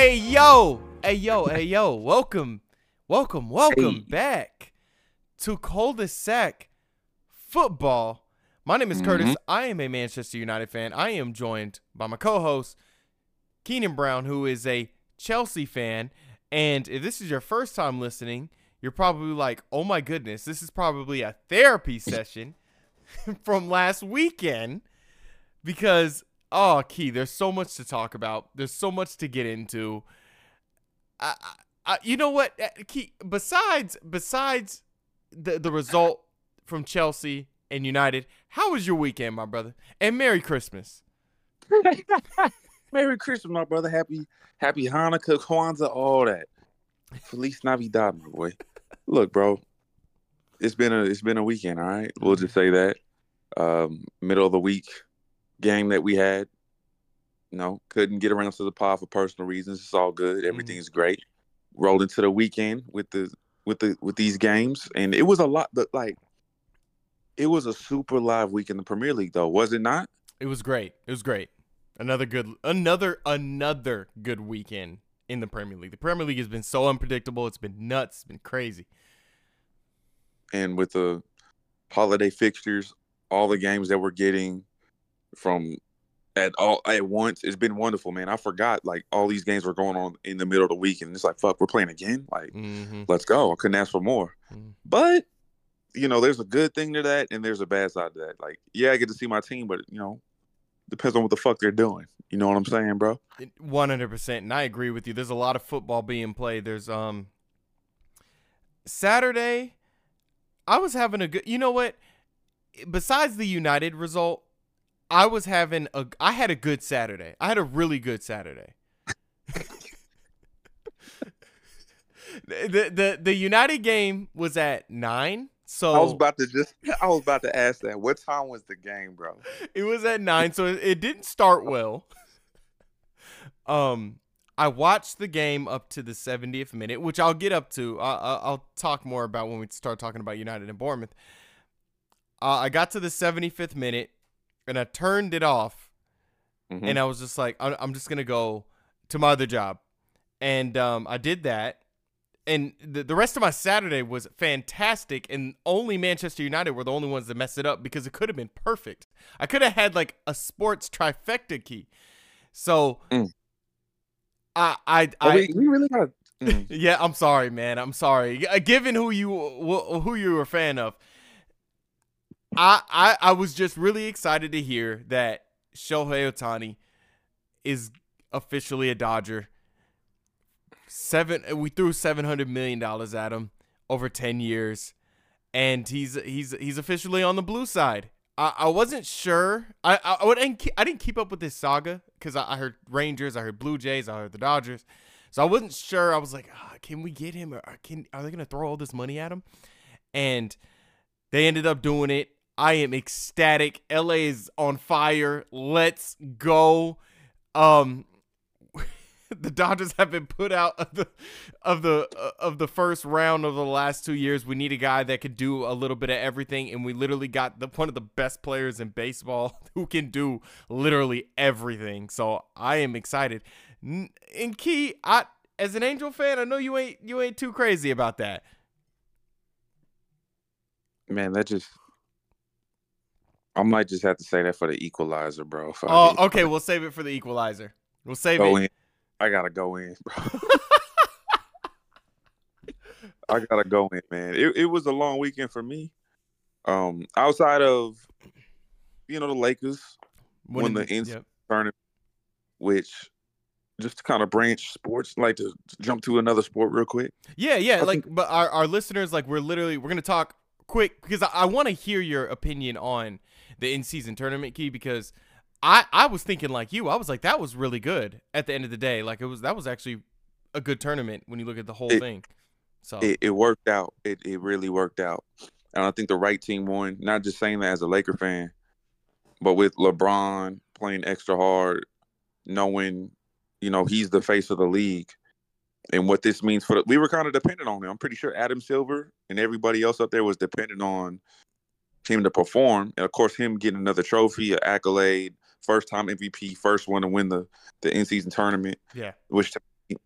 hey yo, hey yo, hey yo. Welcome, welcome, welcome Hey. back to cul-de-sac football. My name is Curtis. Mhm. I am a Manchester United fan. I am joined by my co-host Keenan Brown, who is a Chelsea fan. And if this is your first time listening, you're probably like, "Oh my goodness, this is probably a therapy session from last weekend." Because oh, Key, there's so much to talk about. There's so much to get into. I, I, you know what, Uh, Key? Besides, besides the the result from Chelsea and United, how was your weekend, my brother? And Merry Christmas. Merry Christmas, my brother. Happy Happy Hanukkah, Kwanzaa, all that. Feliz Navidad, my boy. Look, bro. It's been a it's been a weekend, all right? We'll just say that. Um, middle of the week game that we had. No, couldn't get around to the pod for personal reasons. It's all good. Mm-hmm. Everything's great. Rolled into the weekend with the with the with these games, and it was a lot. But like, it was a super live week in the Premier League, though, was it not? It was great. It was great. Another good, another another good weekend in the Premier League. The Premier League has been so unpredictable. It's been nuts. It's been crazy. and with the holiday fixtures, all the games that we're getting from at all at once, it's been wonderful, man. I forgot like all these games were going on in the middle of the week, and it's like, fuck, we're playing again. Like, Mm-hmm. let's go. I couldn't ask for more. Mm. But you know, there's a good thing to that, and there's a bad side to that. Like, yeah, I get to see my team, but you know, depends on what the fuck they're doing. You know what I'm saying, bro? One hundred percent, and I agree with you. There's a lot of football being played. There's um Saturday. I was having a good. You know what? Besides the United result, I was having a. I had a good Saturday. I had a really good Saturday. the, the the United game was at nine. So I was about to just, I was about to ask that. What time was the game, bro? it was at nine, so it, didn't start well. Um, I watched the game up to the 70th minute, which I'll get up to. I, I, I'll talk more about when we start talking about United and Bournemouth. Uh, I got to the 75th minute, and I turned it off, Mhm. and I was just like, I'm, I'm just gonna go to my other job, and um, I did that. And the, the rest of my Saturday was fantastic, and only Manchester United were the only ones that messed it up because it could have been perfect. I could have had like a sports trifecta key. So, Mm. I, I, Oh, I, we, we really got. Mm. yeah, I'm sorry, man. I'm sorry. Uh, Given who you who you were a fan of, I, I I was just really excited to hear that Shohei Ohtani is officially a Dodger. Seven, we threw seven hundred million dollars at him over ten years, and he's he's he's officially on the blue side. I, I wasn't sure. I I, I didn't ke- I didn't keep up with this saga because I, I heard Rangers, I heard Blue Jays, I heard the Dodgers. So I wasn't sure. I was like, ah, can we get him? Or can are they gonna throw all this money at him? And they ended up doing it. I am ecstatic. LA is on fire. Let's go. Um the Dodgers have been put out of the of the uh, of the first round of the last 2 years. We need a guy that could do a little bit of everything and we literally got the one of the best players in baseball who can do literally everything. So I am excited. And Key, I as an Angel fan, I know you ain't you ain't too crazy about that. Man, that just. I might just have to say that for the equalizer, bro. I Oh, okay, we'll save it for the equalizer. We'll save go it. in. I gotta go in, bro. I gotta go in, man. It it was a long weekend for me. Um, outside of you know the Lakers When when the ins- yep. tournament, which just to kind of branch sports, like to jump to another sport real quick. Yeah, yeah. I Like, think- but our, our listeners, like, we're literally we're gonna talk quick because I, I want to hear your opinion on the in season tournament key because I I was thinking like you. I was like that was really good at the end of the day. Like it was that was actually a good tournament when you look at the whole It- thing. So It, it worked out. It it really worked out, and I think the right team won. Not just saying that as a Laker fan, but with LeBron playing extra hard, knowing you know he's the face of the league, and what this means for the, we were kind of dependent on him. I'm pretty sure Adam Silver and everybody else up there was dependent on him to perform, and of course him getting another trophy, an accolade, first time MVP, first one to win the the in season tournament. Yeah. Which to me,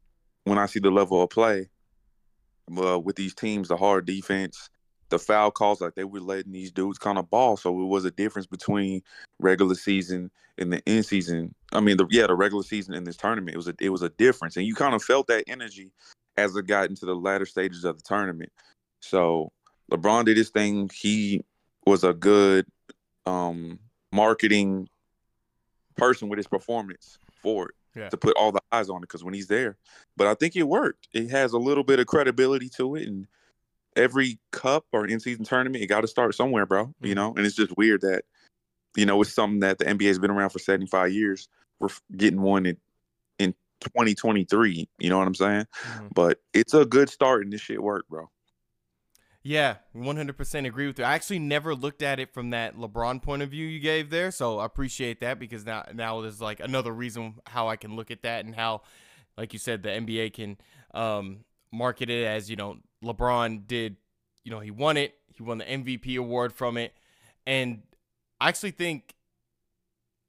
when I see the level of play uh, with these teams, the hard defense, the foul calls, like they were letting these dudes kind of ball. So it was a difference between regular season and the in season. I mean, the yeah, the regular season and this tournament. It was a it was a difference, and you kind of felt that energy as it got into the latter stages of the tournament. So LeBron did his thing. He was a good um, marketing person with his performance for it Yeah. to put all the eyes on it because when he's there. But I think it worked. It has a little bit of credibility to it, and every cup or in season tournament, it got to start somewhere, bro. You Mhm. know, and it's just weird that you know it's something that the NBA has been around for seventy five years. We're getting one in in twenty twenty three. You know what I'm saying? Mhm. But it's a good start, and this shit worked, bro. Yeah, 100% agree with you. I actually never looked at it from that LeBron point of view you gave there, so I appreciate that because now now there's like another reason how I can look at that and how like you said the NBA can um market it as, you know, LeBron did, you know, he won it. He won the MVP award from it. And I actually think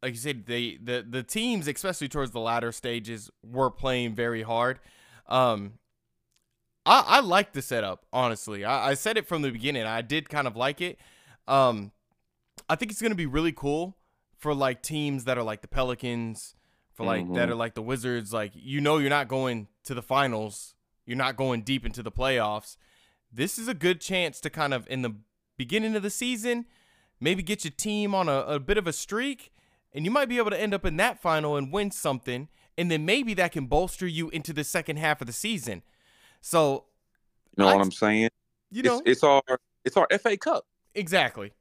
like you said they the the teams especially towards the latter stages were playing very hard. Um I, I like the setup, honestly. I, I said it from the beginning. I did kind of like it. Um, I think it's gonna be really cool for like teams that are like the Pelicans, for like that Mhm. are like the Wizards. Like you know, you're not going to the finals. You're not going deep into the playoffs. This is a good chance to kind of in the beginning of the season, maybe get your team on a, a bit of a streak, and you might be able to end up in that final and win something, and then maybe that can bolster you into the second half of the season. So, You know I- what I'm saying? you know, it's, it's our it's our FA Cup. exactly.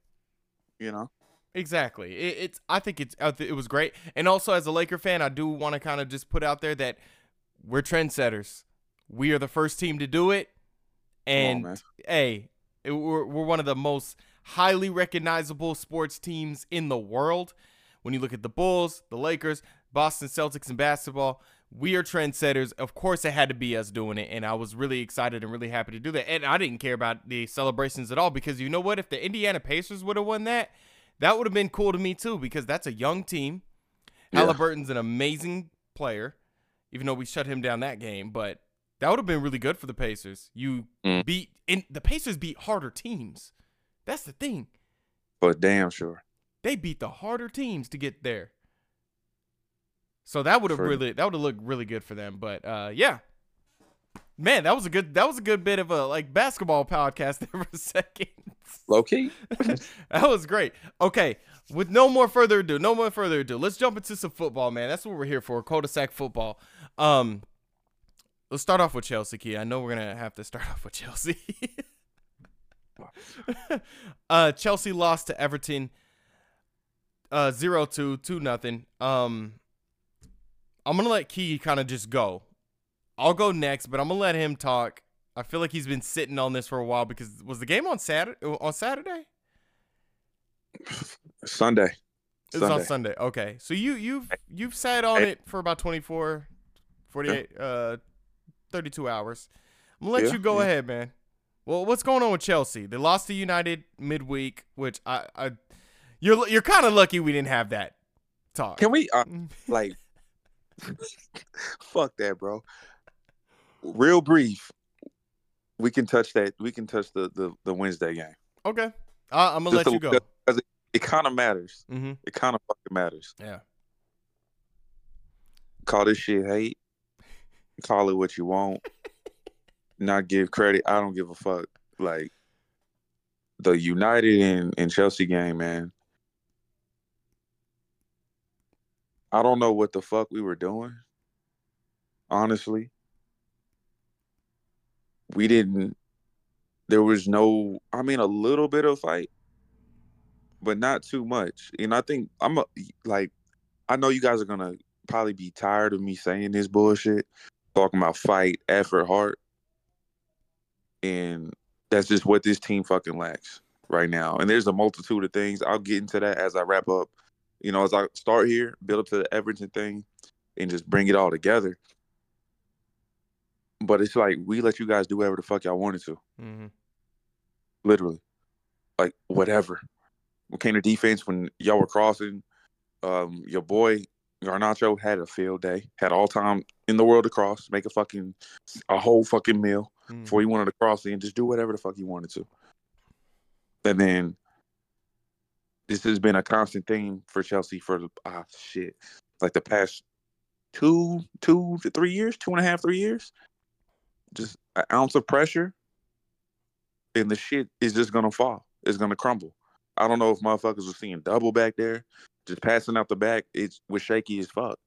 You know, Exactly. It, it's. I think it's. It was great. And also, as a Laker fan, I do want to kind of just put out there that we're trendsetters. We are the first team to do it, on, and man. hey, it- we're we're one of the most highly recognizable sports teams in the world. When you look at the Bulls, the Lakers, Boston Celtics in basketball, we are trendsetters. Of course, it had to be us doing it, and I was really excited and really happy to do that. And I didn't care about the celebrations at all because you know what? If the Indiana Pacers would have won that, that would have been cool to me too because that's a young team. Yeah. Haliburton's an amazing player, even though we shut him down that game. But that would have been really good for the Pacers. You Mm. beat and the Pacers beat harder teams. That's the thing. but damn sure. They beat the harder teams to get there. So that would have really that would have looked really good for them. But uh yeah. Man, that was a good that was a good bit of a like basketball podcast there for a second. Low key. that was great. Okay, with no more further ado, no more further ado, let's jump into some football, man. That's what we're here for, cul-de-sac football. Um, let's start off with Chelsea, Key. I know we're gonna have to start off with Chelsea. uh, Chelsea lost to Everton, uh, zero two, two nothing. Um, I'm gonna let Key kind of just go. I'll go next, but I'm gonna let him talk. I feel like he's been sitting on this for a while because was the game on Saturday? On Saturday? Sunday. It was on Sunday. Okay. So you you've you've sat on it for about 24 48 uh 32 hours. I'm going to let Yeah, you go yeah. ahead, man. Well, what's going on with Chelsea? They lost to United midweek, which I I you're you're kind of lucky we didn't have that talk. Can we uh, like fuck that, bro? Real brief. We can touch that. We can touch the the, the Wednesday game. okay. I, I'm going to let Just you go. Because it, it kind of matters. Mhm. It kind of fucking matters. Yeah. Call this shit hate. Call it what you want. Not give credit. I don't give a fuck. Like the United and, and Chelsea game, man. I don't know what the fuck we were doing. Honestly. We didn't there was no I mean a little bit of fight, but not too much. And I think I'm a, like I know you guys are gonna probably be tired of me saying this bullshit, talking about fight, effort, heart. And that's just what this team fucking lacks right now. And there's a multitude of things. I'll get into that as I wrap up. You know, as I start here, build up to the Everton thing and just bring it all together. But it's like we let you guys do whatever the fuck y'all wanted to. mm-hmm. Literally. Like whatever. What came to defense when y'all were crossing, Um, your boy Garnacho had a field day, had all time in the world to cross, make a fucking a whole fucking meal Mhm. before he wanted to cross in, just do whatever the fuck he wanted to. And then this has been a constant theme for Chelsea for ah shit, like the past two, two to three years, two and a half, three years. Just an ounce of pressure, and the shit is just gonna fall. It's gonna crumble. I don't know if motherfuckers were seeing double back there, just passing out the back. It was shaky as fuck.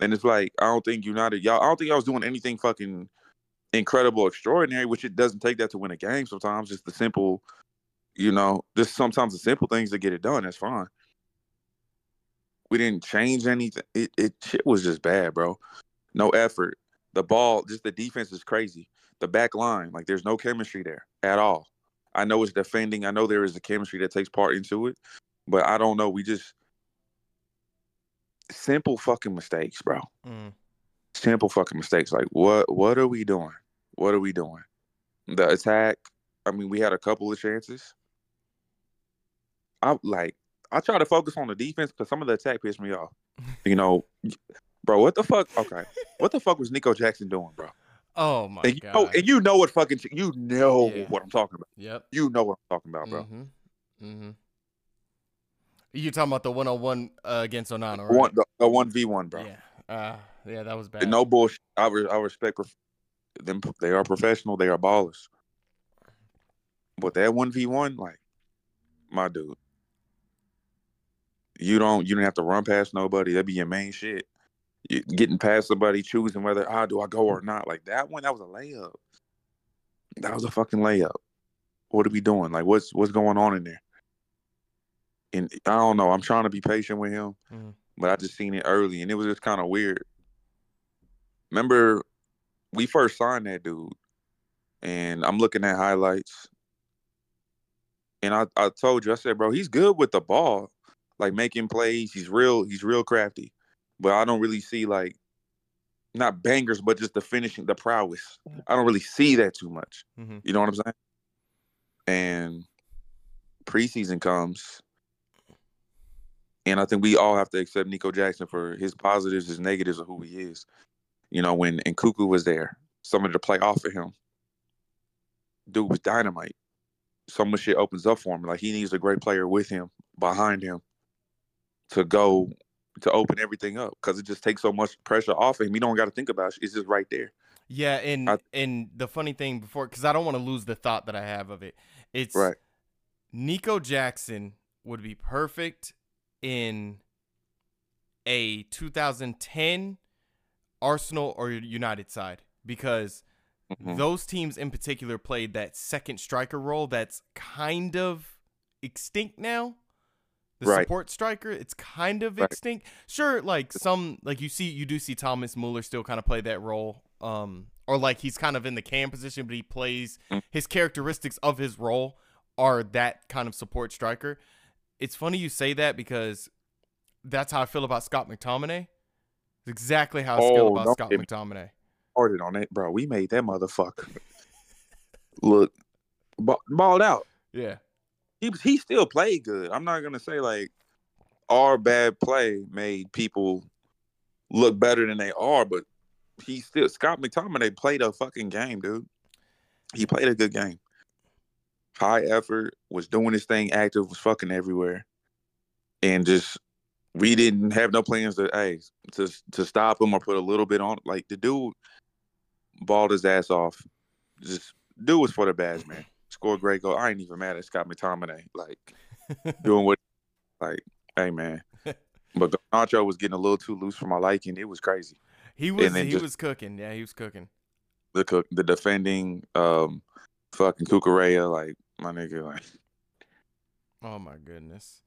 And it's like I don't think United, y'all. I don't think I was doing anything fucking incredible, extraordinary. Which it doesn't take that to win a game. Sometimes just the simple, you know, just sometimes the simple things to get it done. That's fine. We didn't change anything. It it shit was just bad, bro. No effort. The ball, just the defense is crazy. The back line, like there's no chemistry there at all. I know it's defending. I know there is a chemistry that takes part into it, but I don't know. We just simple fucking mistakes, bro. Mm. Simple fucking mistakes. Like what what are we doing? What are we doing? The attack, I mean, we had a couple of chances. I like I try to focus on the defense because some of the attack pissed me off. You know, bro, what the fuck? Okay. What the fuck was Nico Jackson doing, bro? Oh my And you god. know, and you know what fucking you know Yeah. what I'm talking about. yep. You know what I'm talking about, bro. Mm-hmm. Mm-hmm. You talking about the one on one against Onana, right? One the one v one, bro. Yeah. Uh, yeah, that was bad. No bullshit. I, re- I respect prof- them. They are professional. They are ballers. But that one v one, like, my dude, you don't you don't have to run past nobody. That'd be your main shit. You, getting past somebody, choosing whether ah do I go or not. Like that one, that was a layup. That was a fucking layup. What are we doing? Like, what's what's going on in there? And I don't know. I'm trying to be patient with him Mhm. but I just seen it early and it was just kind of weird. Remember, we first signed that dude, and I'm looking at highlights, and I, I told you, I said, bro, he's good with the ball, like making plays. He's real, he's real crafty, but I don't really see like not bangers, but just the finishing, the prowess. I don't really see that too much. Mhm. You know what I'm saying? And preseason comes, and I think we all have to accept Nico Jackson for his positives, his negatives of who he is. You know, when and Nkunku was there, somebody to play off of him. Dude was dynamite. So much shit opens up for him. Like he needs a great player with him, behind him, to go to open everything up because it just takes so much pressure off him. He don't got to think about it. It's just right there. Yeah, and I- and the funny thing before, because I don't want to lose the thought that I have of it. It's Right. Nico Jackson would be perfect in a 2010 Arsenal or United side because Mhm. those teams in particular played that second striker role that's kind of extinct now. The Right. support striker, it's kind of Right. extinct. Sure, like some like you see you do see Thomas Muller still kind of play that role. Um or like he's kind of in the cam position, but he plays Mm. his characteristics of his role are that kind of support striker. It's funny you say that because that's how I feel about Scott McTominay. It's exactly how I feel Oh, about Scott McTominay. Started on it, bro. We made that motherfucker look balled out. Yeah. He he still played good. I'm not gonna say like our bad play made people look better than they are, but he still Scott McTominay played a fucking game, dude. He played a good game. High effort, was doing his thing, active, was fucking everywhere, and just we didn't have no plans to hey to to stop him or put a little bit on. Like the dude balled his ass off. Just dude was for the badge, man scored a great goal. I ain't even mad at Scott McTominay. Like doing what, like, hey man. But Nacho was getting a little too loose for my liking. It was crazy. He was he just- was cooking. Yeah, he was cooking. The cook, the defending, um, fucking Cucurella, like my nigga, like Oh my goodness.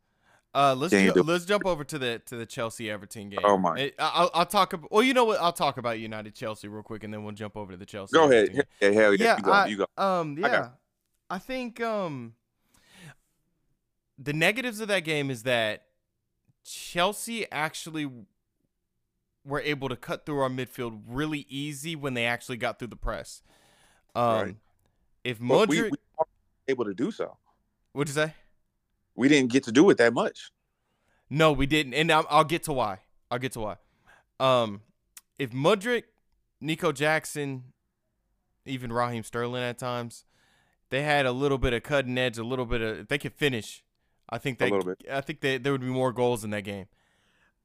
Uh, let's ju- let's jump over to the to the Chelsea Everton game. Oh, my. Eh, I- I'll, I'll talk about. Well, you know what? I'll talk about United Chelsea real quick, and then we'll jump over to the Chelsea. go Everton ahead. game. Yeah, hell yeah, Yeah, you go, I- you go. Um, yeah, I think um, the negatives of that game is that Chelsea actually were able to cut through our midfield really easy when they actually got through the press. Um, Right. if But we, we able to do so. what'd you say? We didn't get to do it that much. No, we didn't, and I'll, I'll get to why. I'll get to why. Um, if Mudryk, Nico Jackson, even Raheem Sterling at times, they had a little bit of cutting edge, a little bit of if they could finish. I think they. I think they, there would be more goals in that game.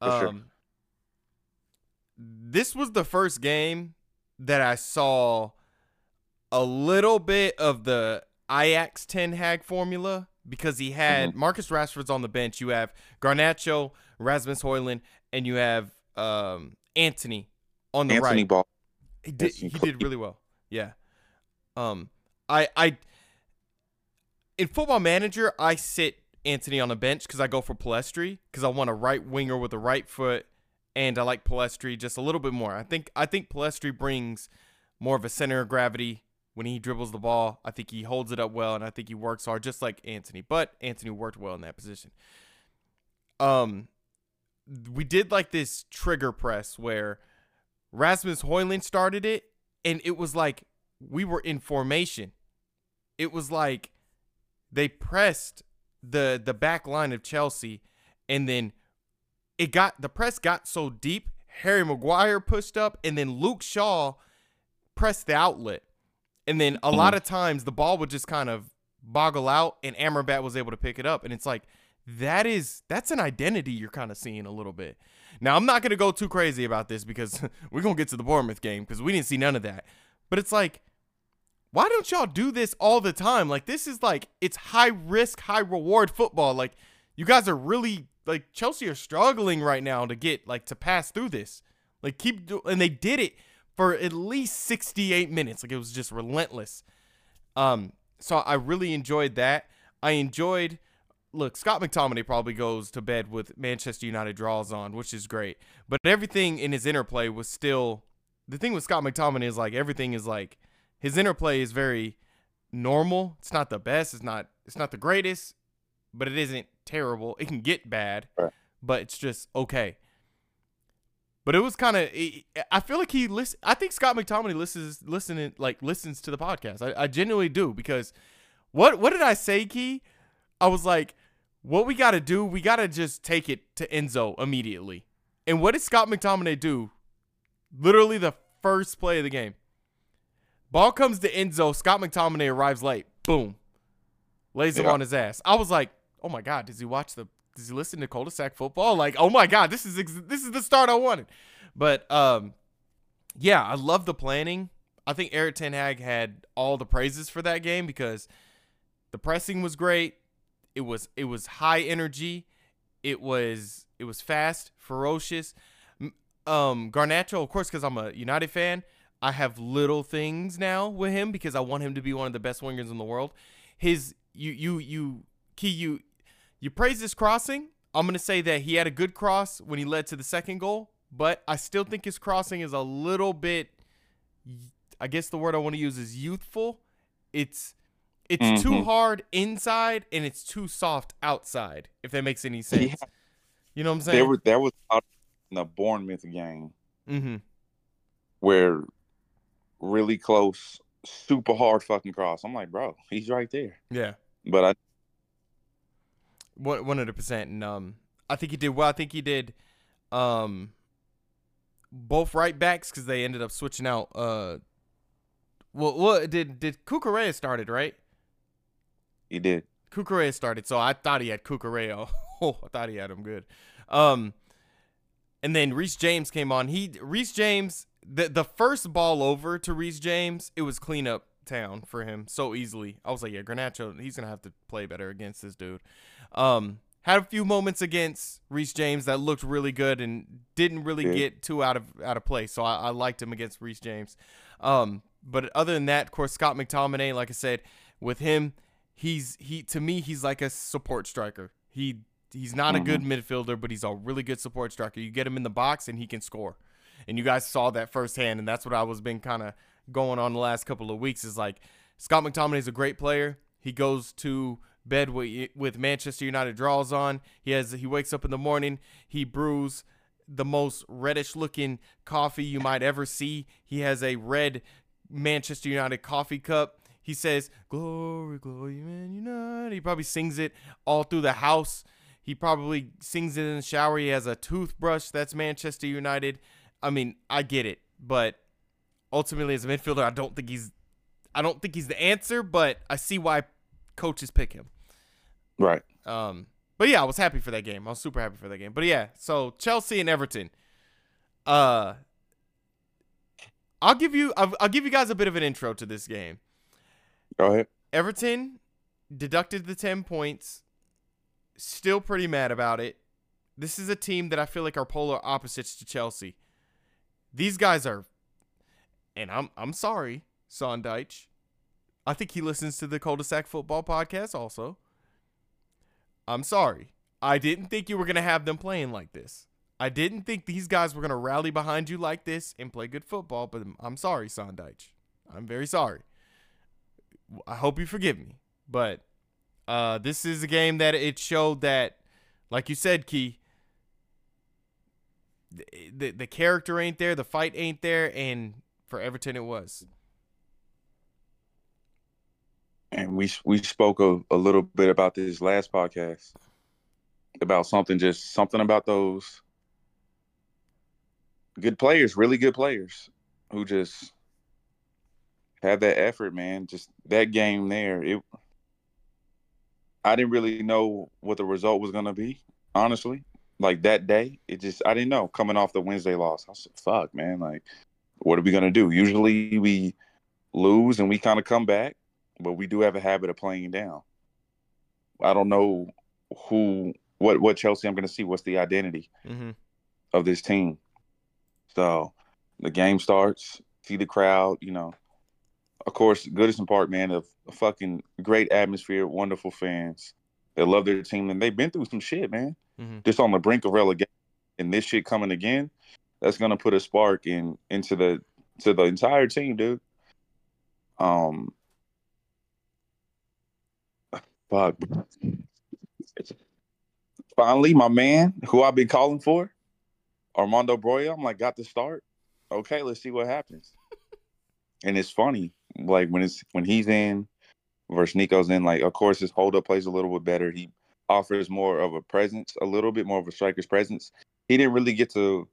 For sure. um, this was the first game that I saw a little bit of the Ajax Ten Hag formula because he had Mm-hmm. Marcus Rashford's on the bench. You have Garnacho, Rasmus Højlund, and you have um, Antony on the Antony right. Ball. He did he did really well. Yeah. Um I I in football manager I sit Antony on the bench cuz I go for Pellistri cuz I want a right winger with a right foot and I like Pellistri just a little bit more. I think I think Pellistri brings more of a center of gravity when he dribbles the ball. I think he holds it up well and I think he works hard just like Antony. But Antony worked well in that position. Um we did like this trigger press where Rasmus Højlund started it, and it was like we were in formation. It was like they pressed the the back line of Chelsea, and then it got the press got so deep. Harry Maguire pushed up, and then Luke Shaw pressed the outlet, and then a lot hmm. of times the ball would just kind of boggle out, and Amrabat was able to pick it up, and it's like that is that's an identity you're kind of seeing a little bit. Now I'm not gonna go too crazy about this because we're gonna get to the Bournemouth game because we didn't see none of that. But it's like, why don't y'all do this all the time? Like this is like it's high risk, high reward football. Like you guys are really like Chelsea are struggling right now to get like to pass through this. Like keep do- and they did it for at least 68 minutes. Like it was just relentless. Um, so I really enjoyed that. I enjoyed. Look, Scott McTominay probably goes to bed with Manchester United draws on, which is great. But everything in his interplay was still. The thing with Scott McTominay is like everything is like his interplay is very normal. It's not the best. It's not. It's not the greatest, but it isn't terrible. It can get bad, Right. but it's just okay. But it was kind of. I feel like he listen. I think Scott McTominay listens, listening, like listens to the podcast. I, I genuinely do because what what did I say, Key? I was like, what we got to do, we got to just take it to Enzo immediately. And what did Scott McTominay do? Literally the first play of the game. Ball comes to Enzo. Scott McTominay arrives late. Boom. Lays him Yeah. on his ass. I was like, oh my God, does he watch the does he listen to cul-de-sac football? Like, oh my God, this is ex- this is the start I wanted. But um yeah, I love the planning. I think Erik Ten Hag had all the praises for that game because the pressing was great. It was it was high energy. It was it was fast, ferocious. Um, Garnacho, of course, because I'm a United fan, I have little things now with him because I want him to be one of the best wingers in the world. His you you you key you you praise his crossing. I'm gonna say that he had a good cross when he led to the second goal, but I still think his crossing is a little bit. I guess the word I want to use is youthful. It's it's too Mhm. hard inside and it's too soft outside. If that makes any sense, Yeah. you know what I'm saying. There was that was in the Bournemouth game mm-hmm. where really close, super hard fucking cross. I'm like, bro, he's right there. Yeah. But I One hundred percent, and um, I think he did well. I think he did, um, both right backs because they ended up switching out. Uh, well, what did did Cucurella started right? he did. Cucurella started, so I thought he had Cucurella. Oh, I thought he had him good. Um, and then Reece James came on. He Reece James, the the first ball over to Reece James, it was cleanup town for him so easily. I was like, yeah, Garnacho, he's gonna have to play better against this dude. Um, had a few moments against Reece James that looked really good and didn't really Yeah. get too out of out of place. So I, I liked him against Reece James. Um, but other than that, of course, Scott McTominay, like I said, with him, he's he to me he's like a support striker. He he's not a good midfielder, but he's a really good support striker. You get him in the box and he can score. And you guys saw that firsthand, and that's what I was been kind of going on the last couple of weeks. Is like Scott McTominay is a great player. He goes to bed with, Manchester United draws on. He has he wakes up in the morning. He brews the most reddish looking coffee you might ever see. He has a red Manchester United coffee cup. He says, "Glory, glory, Man United." He probably sings it all through the house. He probably sings it in the shower. He has a toothbrush. That's Manchester United. I mean, I get it, but ultimately as a midfielder, I don't think he's I don't think he's the answer, but I see why coaches pick him. Right. Um but yeah, I was happy for that game. I was super happy for that game. But yeah, so Chelsea and Everton. Uh I'll give you I'll, I'll give you guys a bit of an intro to this game. Go ahead. Everton deducted the 10 points. Still pretty mad about it. This is a team that I feel like are polar opposites to Chelsea. These guys are and I'm I'm sorry, Sean Dyche. I think he listens to the cul-de-sac football podcast also. I'm sorry. I didn't think you were going to have them playing like this. I didn't think these guys were going to rally behind you like this and play good football, but I'm sorry, Sean Dyche. I'm very sorry. I hope you forgive me. But uh, this is a game that it showed that, like you said, Key, the, the, character ain't there, the fight ain't there, and for Everton it was. And we we spoke a, a little bit about this last podcast about something just something about those good players, really good players who just have that effort, man. Just that game there, it I didn't really know what the result was gonna be, honestly. Like that day, it just I didn't know coming off the Wednesday loss. I said, "Fuck, man! Like, what are we gonna do?" Usually we lose and we kind of come back, but we do have a habit of playing down. I don't know who, what, what Chelsea I'm gonna see. What's the identity Mm-hmm. of this team? So the game starts. See the crowd. You know, of course, Goodison Park, man, a, a fucking great atmosphere, wonderful fans. They love their team, and they've been through some shit, man. Mhm. Just on the brink of relegation, and this shit coming again, that's gonna put a spark in into the to the entire team, dude. Um, fuck. Finally, my man, who I've been calling for, Armando Broja. I'm like, got the start. Okay, let's see what happens. and it's funny, like when it's when he's in versus Nico's in. Like, of course, his hold up plays a little bit better. He offers more of a presence, a little bit more of a striker's presence. He didn't really get to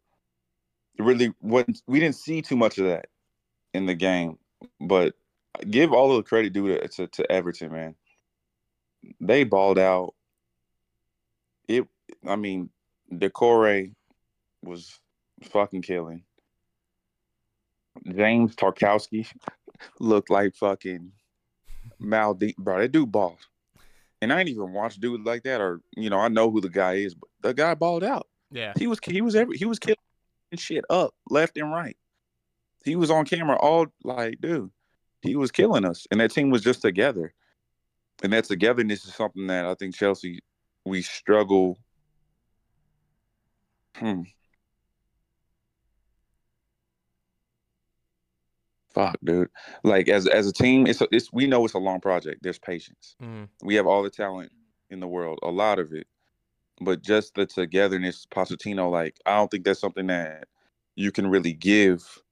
really what we didn't see too much of that in the game. But give all the credit due to, to, to Everton, man. They balled out. It I mean, Doucouré was fucking killing. James Tarkowski looked like fucking Maldini. Bro, that dude balled. And I ain't even watched dude like that, or you know, I know who the guy is, but the guy balled out. Yeah. He was he was every he was killing shit up left and right. He was on camera all like, dude, he was killing us, and that team was just together. And that togetherness is something that I think Chelsea we struggle. Hmm. Fuck, dude. Like as as a team, it's a, it's we know it's a long project. There's patience. Mm-hmm. We have all the talent in the world, a lot of it, but just the togetherness, Pochettino. Like I don't think that's something that you can really give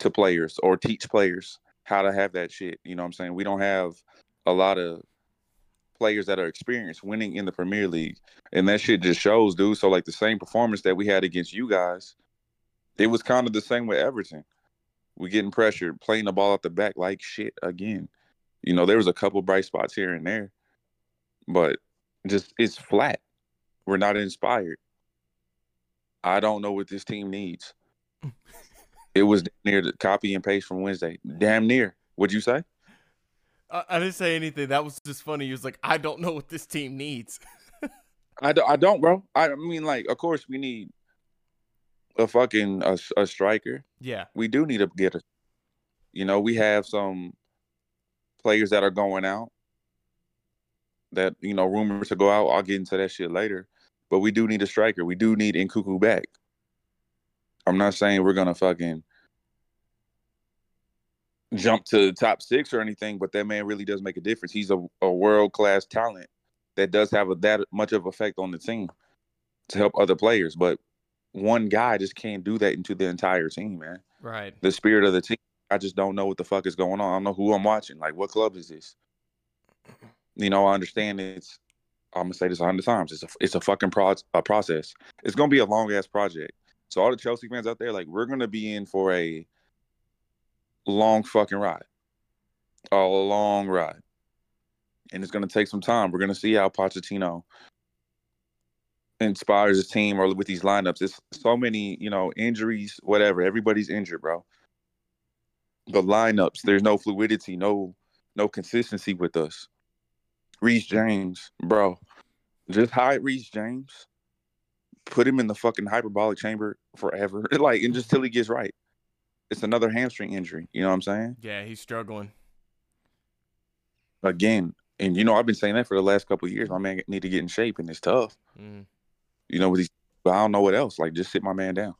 to players or teach players how to have that shit. You know what I'm saying? We don't have a lot of players that are experienced winning in the Premier League, and that shit just shows, dude. So like the same performance that we had against you guys, it was kind of the same with Everton. We getting pressured, playing the ball at the back like shit again. You know, there was a couple bright spots here and there, but just it's flat. We're not inspired. I don't know what this team needs. it was near the copy and paste from Wednesday. Damn near. What'd you say? I, I didn't say anything. That was just funny. He was like, I don't know what this team needs. I, do, I don't, bro. I mean, like, of course we need a fucking a, a striker. yeah. We do need to get a. You know, we have some players that are going out. That you know, rumors to go out. I'll get into that shit later. But we do need a striker. We do need Nkunku back. I'm not saying we're gonna fucking jump to the top six or anything, but that man really does make a difference. He's a, a world class talent that does have a, that much of effect on the team to help other players. But one guy just can't do that into the entire team, man. Right. The spirit of the team. I just don't know what the fuck is going on. I don't know who I'm watching. Like, what club is this? You know, I understand it's I'm gonna say this a hundred times. It's a it's a fucking pro- a process. It's gonna be a long ass project. So all the Chelsea fans out there, like we're gonna be in for a long fucking ride, a long ride, and it's gonna take some time. We're gonna see how Pochettino inspires his team or with these lineups. It's so many, you know, injuries, whatever. Everybody's injured, bro. The lineups, there's no fluidity, no no consistency with us. Reece James, bro. Just hide Reece James. Put him in the fucking hyperbolic chamber forever. like and just till he gets right. It's another hamstring injury. You know what I'm saying? Yeah, he's struggling. Again. And you know, I've been saying that for the last couple years. My man need to get in shape and it's tough. Mm. You know, with these I don't know what else. Like just sit my man down.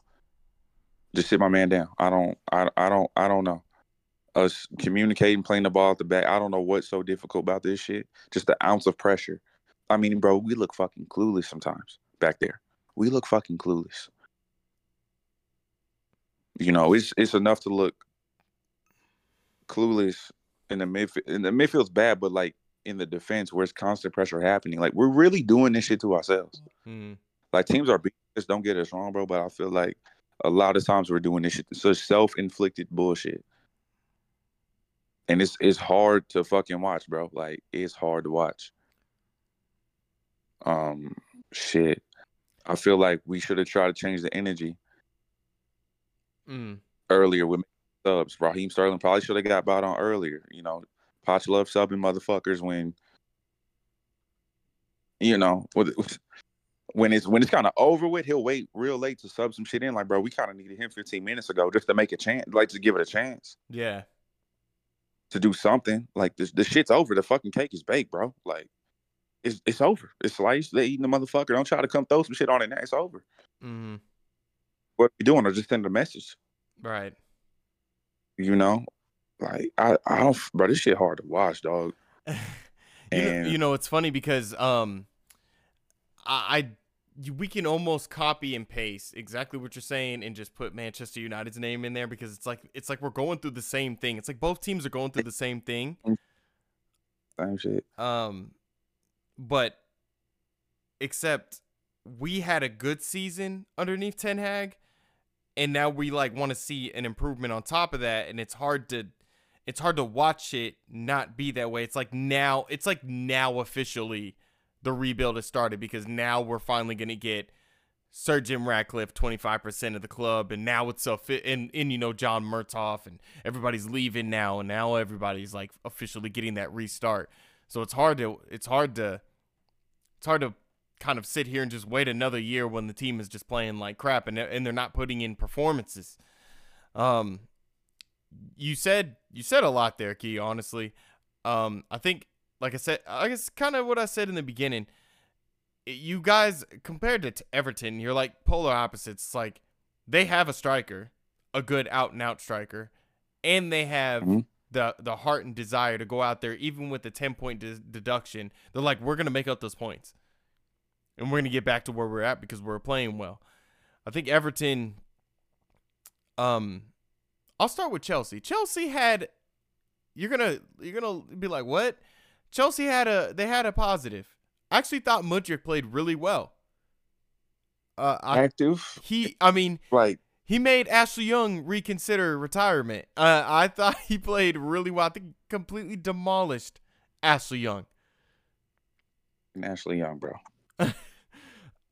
Just sit my man down. I don't I I don't I don't know us communicating, playing the ball at the back. I don't know what's so difficult about this shit. Just the ounce of pressure. I mean, bro, we look fucking clueless sometimes back there. We look fucking clueless. You know, it's it's enough to look clueless in the midfield. In the midfield's bad, but like in the defense where it's constant pressure happening, like we're really doing this shit to ourselves. Mm. Like teams are beating us, don't get us wrong, bro. But I feel like a lot of times we're doing this shit, such self-inflicted bullshit and it's it's hard to fucking watch, bro. Like it's hard to watch. Um, shit. I feel like we should have tried to change the energy Mm. earlier with subs. Raheem Sterling probably should have got bought on earlier. You know, Poch love subbing motherfuckers when you know with, when it's when it's kind of over with. He'll wait real late to sub some shit in. Like, bro, we kind of needed him 15 minutes ago just to make a chance, like to give it a chance. Yeah. to do something. Like this, the shit's over. The fucking cake is baked, bro. Like it's it's over. It's sliced. They eating the motherfucker. Don't try to come throw some shit on it now. It's over. Mm-hmm. What are you doing? Or just send a message. Right. You know, like I I don't, bro. This shit hard to watch, dog. you, And- know, you know, it's funny because um, I, I we can almost copy and paste exactly what you're saying and just put Manchester United's name in there because it's like it's like we're going through the same thing. It's like both teams are going through the same thing. Same shit. Um, but except we had a good season underneath Ten Hag, and now we like want to see an improvement on top of that, and it's hard to it's hard to watch it not be that way. It's like now it's like now officially the rebuild has started because now we're finally gonna get Sir Jim Ratcliffe 25% of the club, and now it's a fit, and, and you know John Murtough, and everybody's leaving now, and now everybody's like officially getting that restart. So it's hard to it's hard to it's hard to kind of sit here and just wait another year when the team is just playing like crap and and they're not putting in performances. Um, you said you said a lot there, Key. Honestly, um, I think like I said, I guess kind of what I said in the beginning. You guys compared to Everton, you're like polar opposites. Like they have a striker, a good out and out striker, and they have Mhm. the the heart and desire to go out there, even with the ten point de- deduction. They're like, we're gonna make up those points, and we're gonna get back to where we're at because we're playing well. I think Everton. Um, I'll start with Chelsea. Chelsea had. You're gonna you're gonna be like what? Chelsea had a they had a positive. I actually thought Mudryk played really well. Uh, I, Active. he I mean Like he made Ashley Young reconsider retirement. Uh, I thought he played really well. I think he completely demolished Ashley Young. Ashley Young, bro.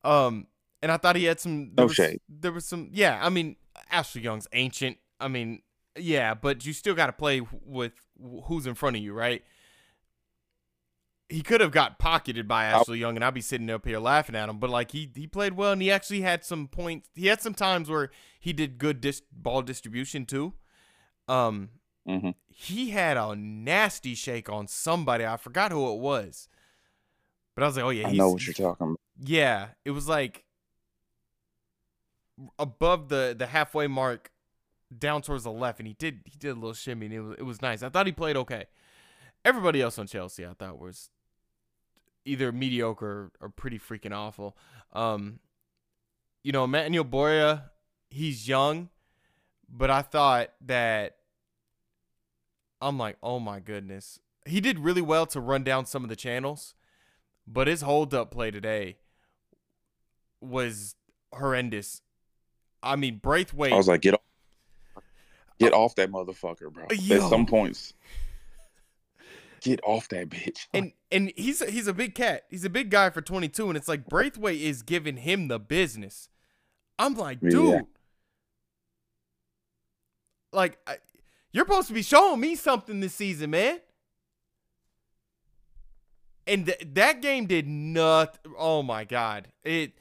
Um, and I thought he had some. There No was, shade. There was some. Yeah, I mean, Ashley Young's ancient. I mean, yeah, but you still got to play with who's in front of you, right? He could have got pocketed by Ashley Young, and I'd be sitting up here laughing at him. But like he he played well, and he actually had some points. He had some times where he did good dis- ball distribution too. Um, hmm he had a nasty shake on somebody. I forgot who it was, but I was like, oh yeah, I know what you're talking about. yeah, it was like above the the halfway mark, down towards the left, and he did he did a little shimmy, and it was it was nice. I thought he played okay. Everybody else on Chelsea, I thought was either mediocre or pretty freaking awful. Um, you know, Emmanuel Boya, he's young, but I thought that I'm like, oh my goodness, he did really well to run down some of the channels, but his hold up play today was horrendous. I mean, Branthwaite. I was like, get off, get off that motherfucker, bro. Yo. At some points, get off that bitch. and and he's a, he's a big cat. He's a big guy for 22, and it's like Branthwaite is giving him the business. I'm like, Yeah. dude, like I, you're supposed to be showing me something this season, man. And th- that game did not. Oh my god! It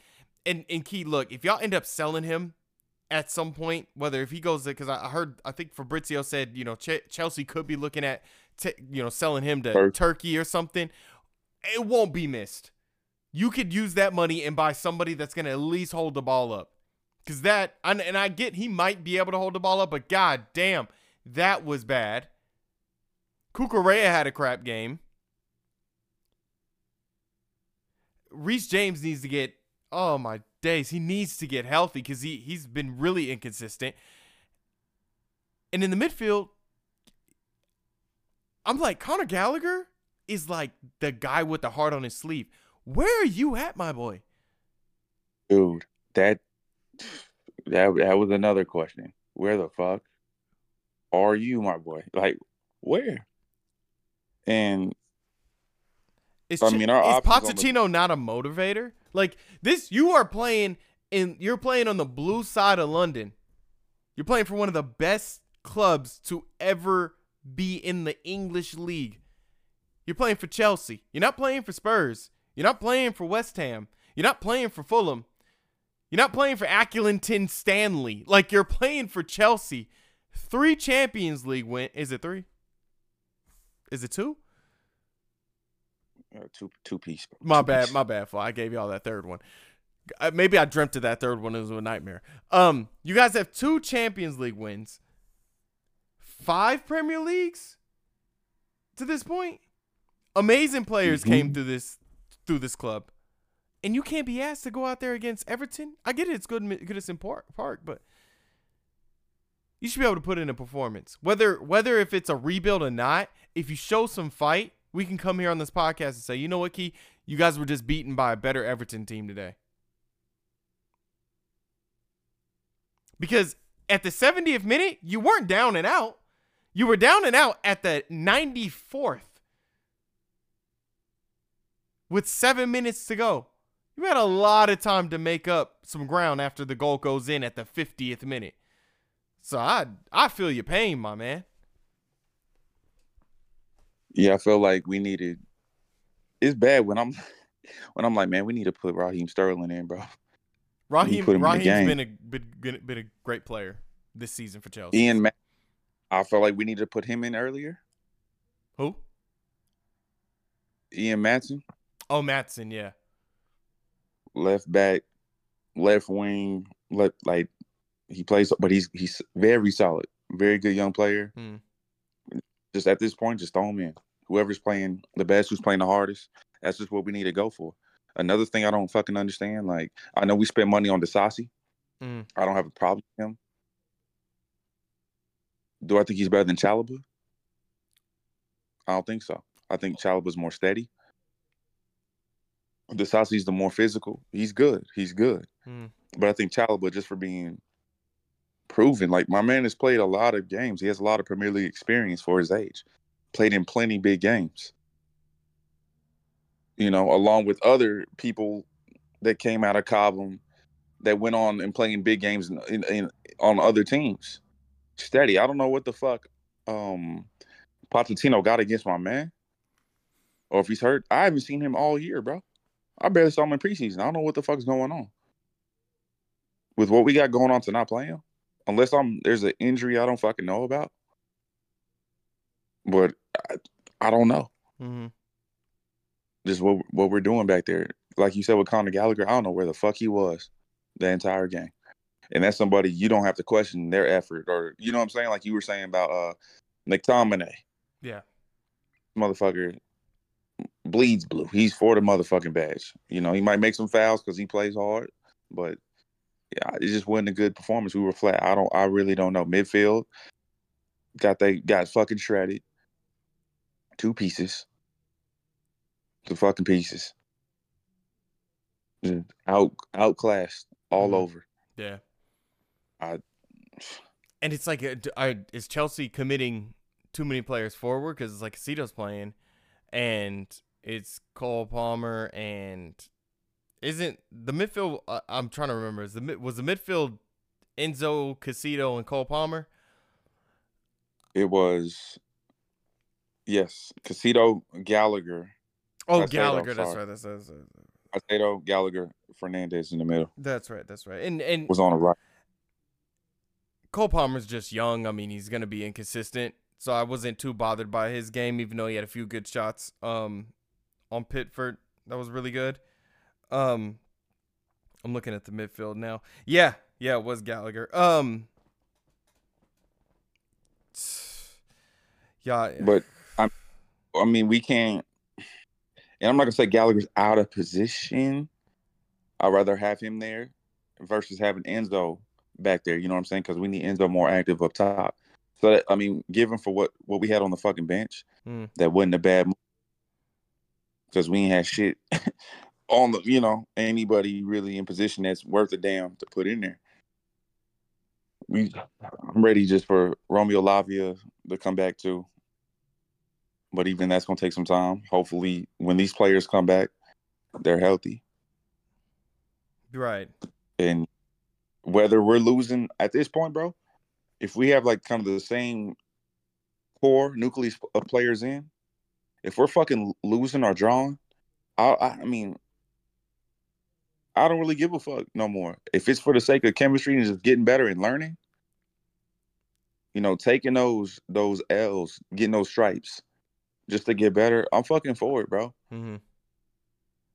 and and key. Look, if y'all end up selling him at some point, whether if he goes because I I heard I think Fabrizio said you know Ch- Chelsea could be looking at t- you know selling him to Tur- Turkey or something. It won't be missed. You could use that money and buy somebody that's gonna at least hold the ball up. Cause that and, and I get he might be able to hold the ball up, but god damn, that was bad. Cucurella had a crap game. Reece James needs to get oh my days, he needs to get healthy because he he's been really inconsistent. And in the midfield, I'm like Conor Gallagher is like the guy with the heart on his sleeve. Where are you at, my boy? dude, that that that was another question. Where the fuck are you, my boy? Like, where? And Is, I mean, our is options the- not a motivator? Like this, you are playing in. You're playing on the blue side of London. You're playing for one of the best clubs to ever be in the English league. You're playing for Chelsea. You're not playing for Spurs. You're not playing for West Ham. You're not playing for Fulham. You're not playing for Accrington Stanley. Like you're playing for Chelsea. Three Champions League win. Is it three? Is it two? uh, two two piece. My bad, piece. my bad. I gave y'all that third one. Uh, Maybe I dreamt of that third one. It was a nightmare. Um, you guys have two Champions League wins, five Premier Leagues to this point. Amazing players Mhm. came through this through this club, and you can't be asked to go out there against Everton. I get it; it's good, Goodison Park, Park, but you should be able to put in a performance. Whether whether if it's a rebuild or not, if you show some fight, we can come here on this podcast and say, you know what, Key, you guys were just beaten by a better Everton team today. Because at the 70th minute, you weren't down and out. You were down and out at the 94th with seven minutes to go. You had a lot of time to make up some ground after the goal goes in at the 50th minute. So I I feel your pain, my man. Yeah, I feel like we needed. It's bad when I'm when I'm like, man, we need to put Raheem Sterling in, bro. Raheem put him in the been a been, been a great player this season for Chelsea. Ian, I feel like we need to put him in earlier. Who? Ian Maatsen, Oh, Maatsen, yeah. left back, left wing, left like he plays, but he's he's very solid, very good young player. Hmm. Just at this point, just throw him in. Whoever's playing the best, who's playing the hardest, that's just what we need to go for. Another thing I don't fucking understand, like I know we spent money on Disasi. Mm. I don't have a problem with him. Do I think he's better than Chalobah? I don't think so. I think Chalobah's more steady. Disasi's the more physical. He's good. He's good. Mm. But I think Chalaba, just for being proven, like my man has played a lot of games. He has a lot of Premier League experience for his age. Played in plenty big games. You know, along with other people that came out of Cobham that went on and playing big games in, in, in on other teams. Steady. I don't know what the fuck um Pochettino got against my man. Or if he's hurt. I haven't seen him all year, bro. I barely saw him in preseason. I don't know what the fuck's going on. With what we got going on to not play him. Unless I'm there's an injury I don't fucking know about. But I, I don't know. Mm-hmm. Just what what we're doing back there. Like you said with Conor Gallagher, I don't know where the fuck he was the entire game. And that's somebody you don't have to question their effort or you know what I'm saying? Like you were saying about uh McTominay. Yeah. Motherfucker bleeds blue. He's for the motherfucking badge. You know, he might make some fouls because he plays hard, but yeah, it just wasn't a good performance. We were flat. I don't I really don't know. Midfield got they got fucking shredded. Two pieces. Two fucking pieces. out outclassed all Mhm. over. Yeah. I- and it's like, uh, is Chelsea committing too many players forward? Because it's like Caicedo's playing, and it's Cole Palmer, and isn't the midfield? Uh, I'm trying to remember. Is the was the midfield Enzo Caicedo and Cole Palmer? It was yes, Caicedo Gallagher, Oh, Gallagher. That's right. That's, that's, Caicedo Gallagher, Fernandez in the middle that's right. That's right. And and was on the right. Cole Palmer's just young. I mean, he's gonna be inconsistent, so I wasn't too bothered by his game, even though he had a few good shots. Um, on Pickford, that was really good. Um, I'm looking at the midfield now. Yeah, yeah, it was Gallagher. Um, yeah, But I'm, I mean, we can't. And I'm not gonna say Gallagher's out of position. I'd rather have him there versus having Enzo back there. You know what I'm saying? Because we need Enzo more active up top. So that, I mean, given for what what we had on the fucking bench, Hmm. that wasn't a bad move. Because we ain't had shit on the, you know, anybody really in position that's worth a damn to put in there. We, I'm ready just for Romeo Lavia to come back too. But even that's gonna take some time. Hopefully, when these players come back, they're healthy. right. And whether we're losing at this point, bro, if we have like kind of the same core nucleus of players in, if we're fucking losing or drawing, I, I, I mean, I don't really give a fuck no more. If it's for the sake of chemistry and just getting better and learning, you know, taking those those L's, getting those stripes, just to get better, I'm fucking for it, bro. Mm-hmm.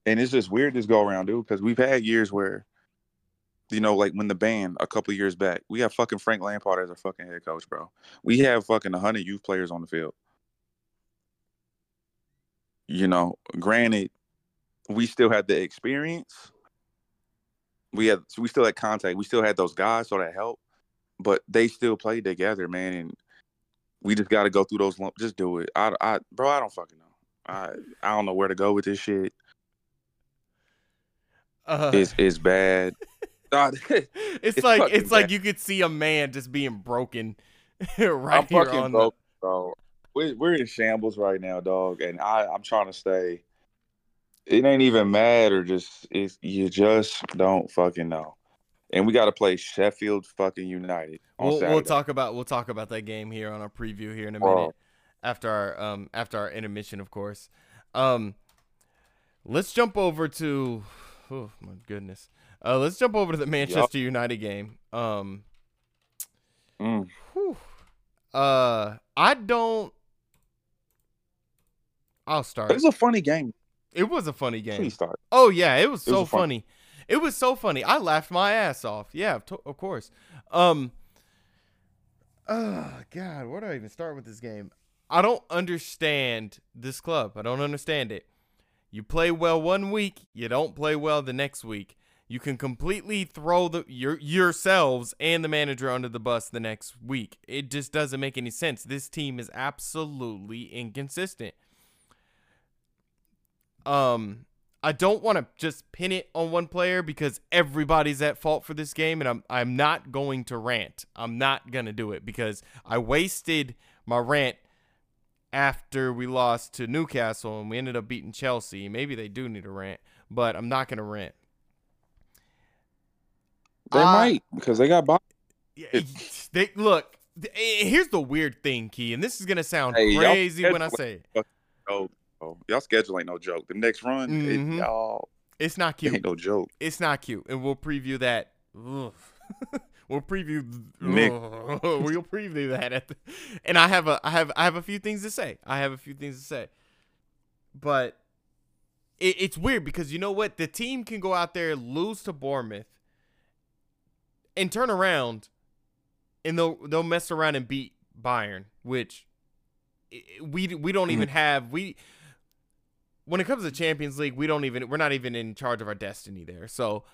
And it's just weird this go around, dude, because we've had years where, you know, like when the band a couple years back, we have fucking Frank Lampard as our fucking head coach, bro. We have fucking 100 youth players on the field. You know, granted, we still had the experience. We had, so we still had contact. We still had those guys, so that helped. But they still played together, man, and we just got to go through those lumps. Just do it. I, I, bro, I don't fucking know. I, I don't know where to go with this shit. Uh, It's, it's bad. God, it's, it's like it's like you could see a man just being broken right I'm here fucking on broke, bro. We're, we're in shambles right now, dog, and I I'm trying to stay. It ain't even mad or just it's you just don't fucking know. And we got to play Sheffield fucking United on We'll, we'll talk about we'll talk about that game here on our preview here in a Bro. minute after our um after our intermission, of course. Um, let's jump over to. Oh my goodness. Uh, let's jump over to the Manchester United game. Um, Mm. uh, I don't. I'll start. It was a funny game. It was a funny game. Please start. Oh yeah, it was It so a fun- funny. It was so funny. I laughed my ass off. Yeah, of, to- of course. Um. Oh God, where do I even start with this game? I don't understand this club. I don't understand it. You play well one week, you don't play well the next week. You can completely throw the your yourselves and the manager under the bus the next week. It just doesn't make any sense. This team is absolutely inconsistent. Um, I don't want to just pin it on one player because everybody's at fault for this game, and I'm I'm not going to rant. I'm not gonna do it because I wasted my rant after we lost to Newcastle and we ended up beating Chelsea. Maybe they do need a rant, but I'm not gonna rant. They I- might because they got bought. Yeah, they look. eh, Here's the weird thing, Key, and this is gonna sound Hey, crazy when I say it. Oh, oh, y'all schedule ain't no joke. The next run, it- Mhm. y'all It's not cute. ain't no joke. it's not cute, and we'll preview that. We'll preview. Nick. We'll preview that at the, and I have a I have I have a few things to say. I have a few things to say, but it, it's weird because you know what? The team can go out there lose to Bournemouth and turn around, and they'll they'll mess around and beat Bayern, which we we don't hmm. even have we when it comes to Champions League, we don't even we're not even in charge of our destiny there. So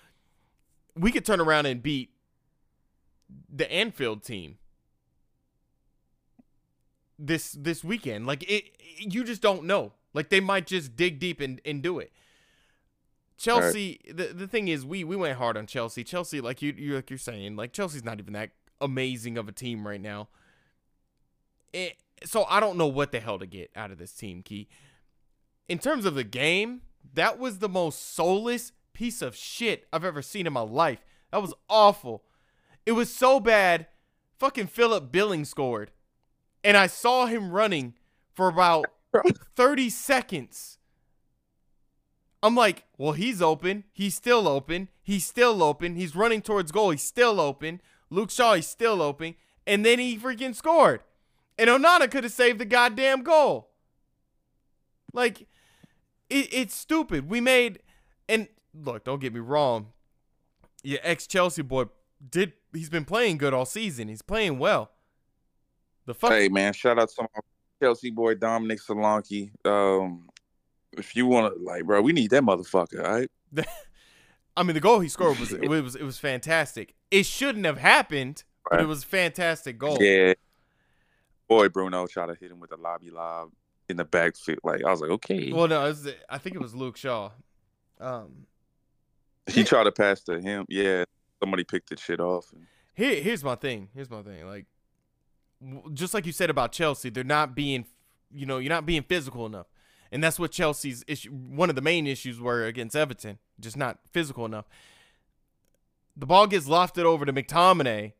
we could turn around and beat the Anfield team this this weekend. Like it, you just don't know. Like they might just dig deep and, and do it. Chelsea. The the thing is, we we went hard on Chelsea. Chelsea, like you you like you're saying, like Chelsea's not even that amazing of a team right now. It, so I don't know what the hell to get out of this team, Key. In terms of the game, that was the most soulless piece of shit I've ever seen in my life. That was awful. It was so bad. Fucking Philip Billing scored. And I saw him running for about 30 seconds. I'm like, well, he's open. He's still open. He's still open. He's running towards goal. He's still open. Luke Shaw, he's still open. And then he freaking scored. And Onana could have saved the goddamn goal. Like, it, it's stupid. We made, and look, don't get me wrong. Your ex Chelsea boy did, he's been playing good all season. He's playing well. The fuck? Hey, man, shout out to my Chelsea boy, Dominic Solanke. Um, if you want to, like, bro, we need that motherfucker, all right? I mean, the goal he scored was it was it was fantastic. It shouldn't have happened, but it was a fantastic goal. Yeah, boy, Bruno tried to hit him with a lobby lob in the back backfield. Like I was like, okay. Well, no, was, I think it was Luke Shaw. Um, he tried to pass to him. Yeah, somebody picked the shit off. Here, here's my thing. Here's my thing. Like, just like you said about Chelsea, they're not being, you know, you're not being physical enough, and that's what Chelsea's issue. One of the main issues were against Everton, just not physical enough. The ball gets lofted over to McTominay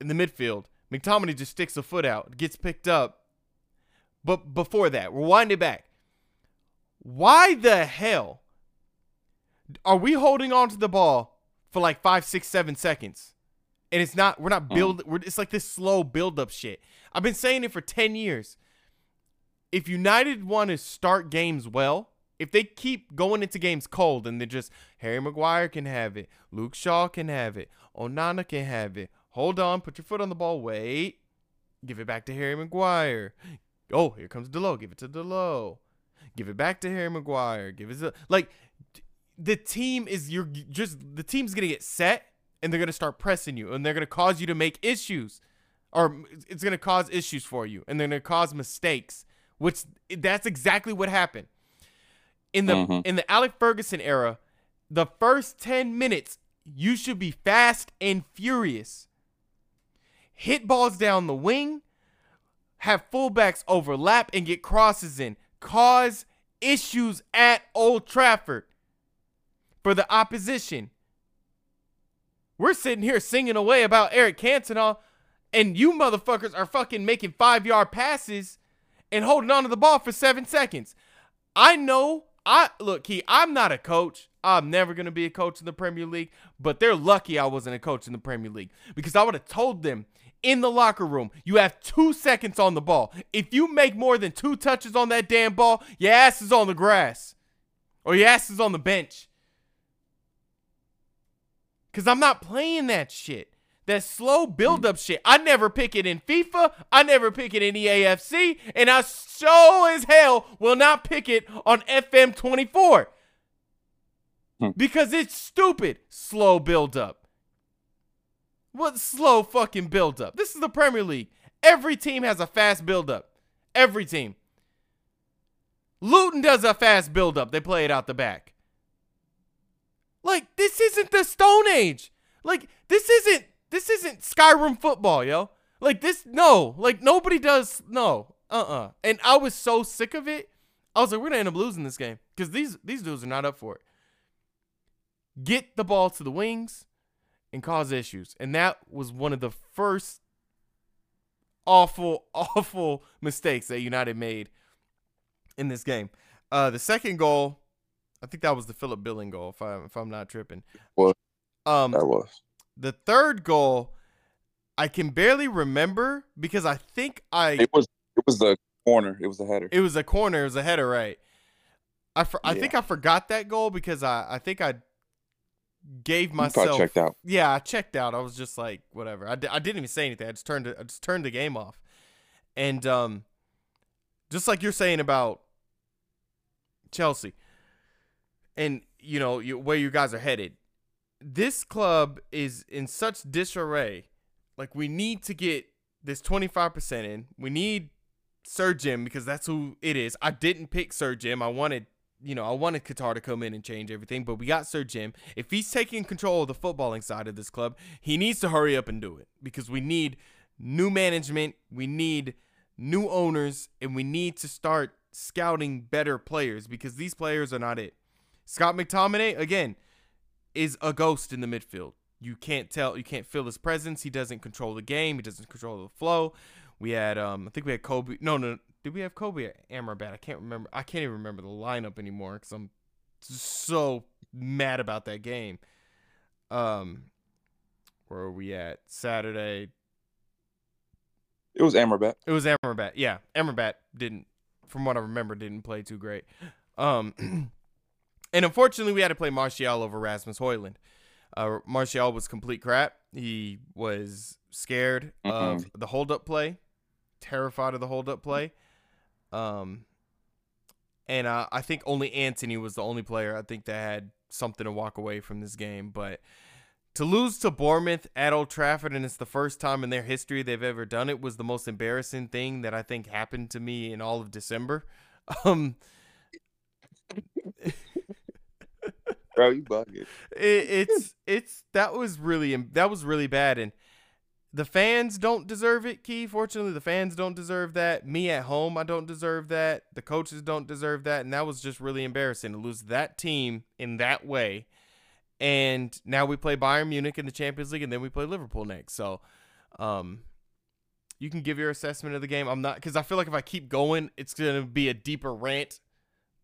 in the midfield. McTominay just sticks a foot out, gets picked up. But before that, we're winding back. Why the hell are we holding on to the ball for like five, six, seven seconds? And it's not, we're not mm. build, we're, it's like this slow build up shit. I've been saying it for 10 years. If United want to start games well, if they keep going into games cold and they're just Harry Maguire can have it, Luke Shaw can have it, Onana can have it, Hold on, put your foot on the ball. Wait. Give it back to Harry Maguire. Oh, here comes Dalot. Give it to Dalot. Give it back to Harry Maguire. Give it to like the team is you're just the team's gonna get set and they're gonna start pressing you and they're gonna cause you to make issues or it's gonna cause issues for you and they're gonna cause mistakes which that's exactly what happened in the mm-hmm. in the Alex Ferguson era the first 10 minutes you should be fast and furious hit balls down the wing, have fullbacks overlap and get crosses in, cause issues at Old Trafford for the opposition. We're sitting here singing away about Eric Cantona, and you motherfuckers are fucking making five yard passes and holding on to the ball for seven seconds. I know I look, Key, I'm not a coach. I'm never going to be a coach in the Premier League, but they're lucky I wasn't a coach in the Premier League because I would have told them in the locker room, you have two seconds on the ball. If you make more than two touches on that damn ball, your ass is on the grass or your ass is on the bench. Because I'm not playing that shit. That slow build up shit. I never pick it in FIFA. I never pick it in EAFC. And I so as hell will not pick it on FM24. Hmm. Because it's stupid. Slow build up. What slow fucking build up? This is the Premier League. Every team has a fast build up. Every team. Luton does a fast build up. They play it out the back. Like this isn't the Stone Age. Like this isn't this isn't Skyrim football, yo. Like this, no. Like nobody does. No. Uh uh And I was so sick of it. I was like, we're gonna end up losing this game because these these dudes are not up for it. Get the ball to the wings and cause issues, and that was one of the first awful, awful mistakes that United made in this game. Uh, the second goal, I think that was the Philip Billing goal, if I'm if I'm not tripping. Well, um, that was the third goal, I can barely remember because I think I it was it was the corner. It was a header. It was a corner. It was a header, right? I for, I think I forgot that goal because I I think I gave myself checked out. Yeah, I checked out. I was just like whatever. I, I didn't even say anything. I just turned it. I just turned the game off. And um, just like you're saying about Chelsea, and you know you, where you guys are headed this club is in such disarray. Like we need to get this 25% in. We need Sir Jim because that's who it is. I didn't pick Sir Jim. I wanted you know, I wanted Qatar to come in and change everything, but we got Sir Jim. If he's taking control of the footballing side of this club, he needs to hurry up and do it because we need new management, we need new owners, and we need to start scouting better players because these players are not it. Scott McTominay, again, is a ghost in the midfield. You can't tell, you can't feel his presence. He doesn't control the game. He doesn't control the flow. We had, um, I think we had Kobbie. No, no, did we have Kobbie or Amrabat? I can't remember. I can't even remember the lineup anymore because I'm so mad about that game. Um, where are we at? Saturday. It was Amrabat. It was Amrabat. Yeah, Amrabat didn't, from what I remember, didn't play too great. Um, and unfortunately, we had to play Martial over Rasmus Højlund. Uh, Martial was complete crap. He was scared mm of the holdup play, terrified of the holdup play. Um, and uh, I think only Antony was the only player I think that had something to walk away from this game. But to lose to Bournemouth at Old Trafford, and it's the first time in their history they've ever done it, was the most embarrassing thing that I think happened to me in all of December. Um, Bro, you bugging. It, it's it's that was really that was really bad, and the fans don't deserve it, Key. Fortunately, the fans don't deserve that. Me at home, I don't deserve that. The coaches don't deserve that. And that was just really embarrassing to lose that team in that way. And now we play Bayern Munich in the Champions League and then we play Liverpool next. So um you can give your assessment of the game. I'm not because I feel like if I keep going, it's gonna be a deeper rant.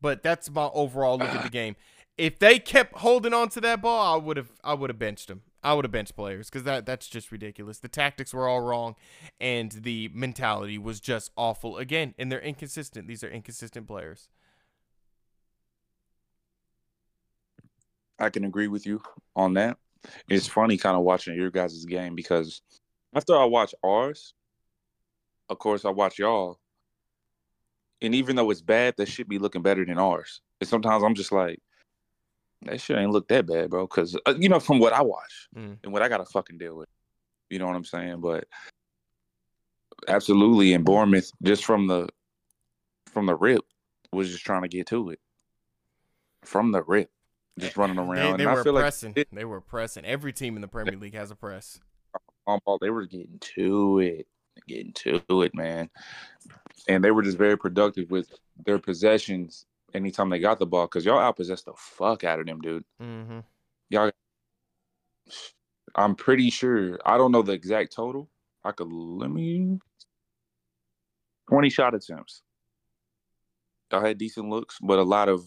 But that's my overall look at the game. If they kept holding on to that ball, I would have I would have benched them. I would have benched players because that that's just ridiculous. The tactics were all wrong, and the mentality was just awful again. And they're inconsistent. These are inconsistent players. I can agree with you on that. It's funny kind of watching your guys' game because after I watch ours, of course I watch y'all, and even though it's bad, that should be looking better than ours. And sometimes I'm just like, that shit ain't look that bad, bro. Because uh, you know, from what I watch mm. and what I got to fucking deal with, you know what I'm saying. But absolutely, in Bournemouth, just from the from the rip, was just trying to get to it from the rip, just running around. They, they were pressing. Like they were pressing. Every team in the Premier League has a press. They were getting to it, getting to it, man. And they were just very productive with their possessions anytime they got the ball because y'all outpossessed the fuck out of them, dude. Mm-hmm. Y'all, I'm pretty sure. I don't know the exact total. I could let me twenty shot attempts. Y'all had decent looks, but a lot of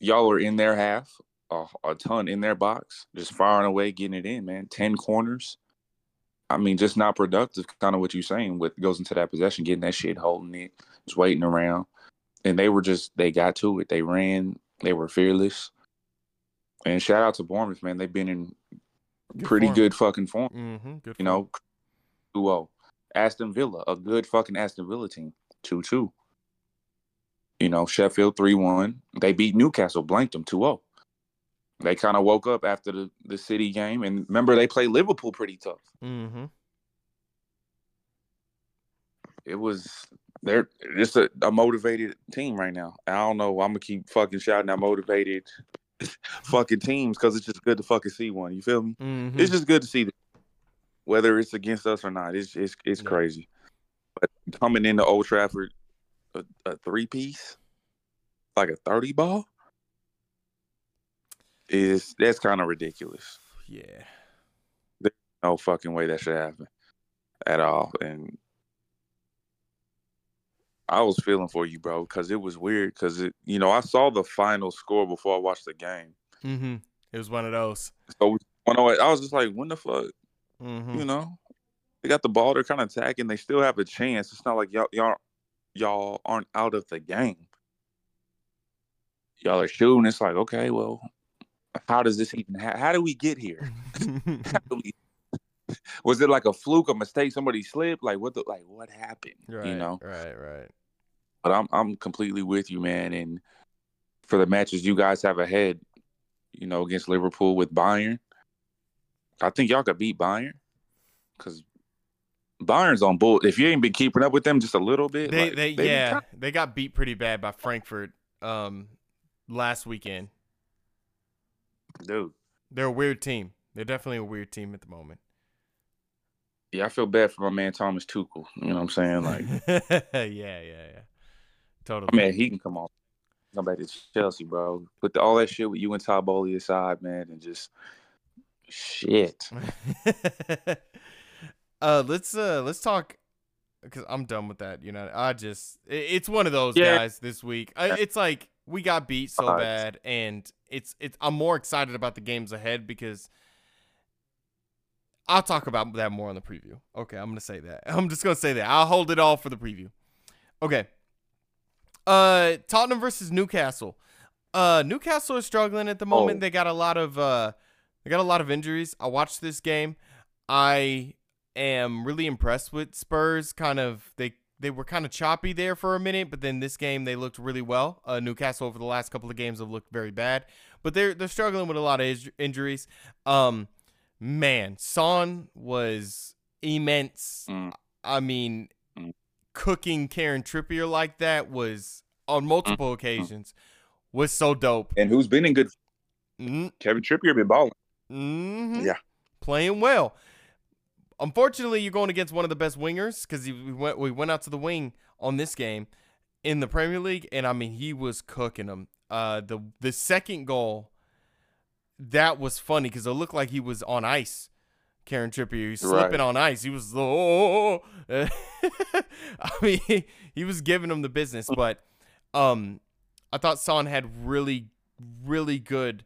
y'all are in their half, a, a ton in their box, just firing away, getting it in, man. Ten corners. I mean, just not productive. Kind of what you're saying. with goes into that possession, getting that shit, holding it, just waiting around and they were just they got to it. They ran. They were fearless. And shout out to Bournemouth, man. They've been in good pretty form. good fucking form. Mm-hmm, good you know, 2 Aston Villa, a good fucking Aston Villa team, 2 2. You know, Sheffield 3 1. They beat Newcastle, blanked them 2 0. They kind of woke up after the, the City game. And remember, they played Liverpool pretty tough. Mm-hmm. It was they're just a, a, motivated team right now. I don't know. I'm gonna keep fucking shouting out motivated fucking teams because it's just good to fucking see one. You feel me? Mm-hmm. It's just good to see them, whether it's against us or not. It's it's it's yeah. crazy. But coming into Old Trafford, a, a three piece, like a thirty ball, is that's kind of ridiculous. Yeah. There's no fucking way that should happen at all, and I was feeling for you, bro, because it was weird. Because it, you know, I saw the final score before I watched the game. Mm-hmm. It was one of those. So when I, I was just like, when the fuck, mm-hmm. you know, they got the ball. They're kind of attacking. They still have a chance. It's not like y'all, y'all, y'all aren't out of the game. Y'all are shooting. It's like, okay, well, how does this even? Ha- how do we get here? we, was it like a fluke, a mistake? Somebody slipped? Like what? The, like what happened? Right, you know? Right, right. But I'm I'm completely with you, man. And for the matches you guys have ahead, you know, against Liverpool with Bayern, I think y'all could beat Bayern because Bayern's on bull. If you ain't been keeping up with them just a little bit, they, like, they, they yeah, they got beat pretty bad by Frankfurt um last weekend. Dude. They're a weird team. They're definitely a weird team at the moment. Yeah, I feel bad for my man Thomas Tuchel. You know what I'm saying? Like, yeah, yeah, yeah. Totally. man, he can come on, come back to Chelsea, bro. Put the, all that shit with you and Todd aside, man, and just shit. uh, let's uh, let's talk because I'm done with that. You know, I just it, it's one of those Yeah. guys this week. I, it's like we got beat so bad, and it's it's. I'm more excited about the games ahead because I'll talk about that more on the preview. Okay, I'm gonna say that. I'm just gonna say that. I'll hold it all for the preview. Okay. Uh, Tottenham versus Newcastle. Uh, Newcastle is struggling at the moment. Oh. They got a lot of uh, they got a lot of injuries. I watched this game. I am really impressed with Spurs. Kind of they they were kind of choppy there for a minute, but then this game they looked really well. Uh, Newcastle over the last couple of games have looked very bad, but they're they're struggling with a lot of injuries. Um, man, Son was immense. Mm. I mean, Mm. cooking Kieran Trippier like that was on multiple occasions was so dope. And who's been in good? Mm, Kevin Trippier been balling. mhm. Yeah. playing well. Unfortunately, you're going against one of the best wingers because we went we went out to the wing on this game in the Premier League, and I mean he was cooking them. Uh, the the second goal that was funny because it looked like he was on ice. Kieran Trippier, he's Right. slipping on ice. He was oh, I mean he, he was giving him the business, but um, I thought Son had really really good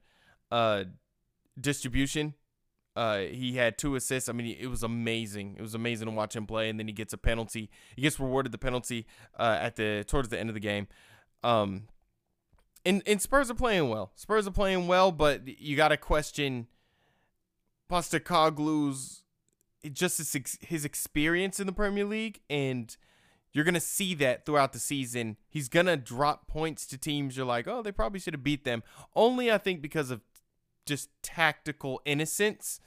uh distribution. Uh, he had two assists. I mean, it was amazing. It was amazing to watch him play, and then he gets a penalty. He gets rewarded the penalty uh, at the towards the end of the game. Um, and and Spurs are playing well. Spurs are playing well, but you got to question Postecoglou's just his, his experience in the Premier League, and you're gonna see that throughout the season. He's gonna drop points to teams you're like, oh, they probably should have beat them. Only I think because of just tactical innocence.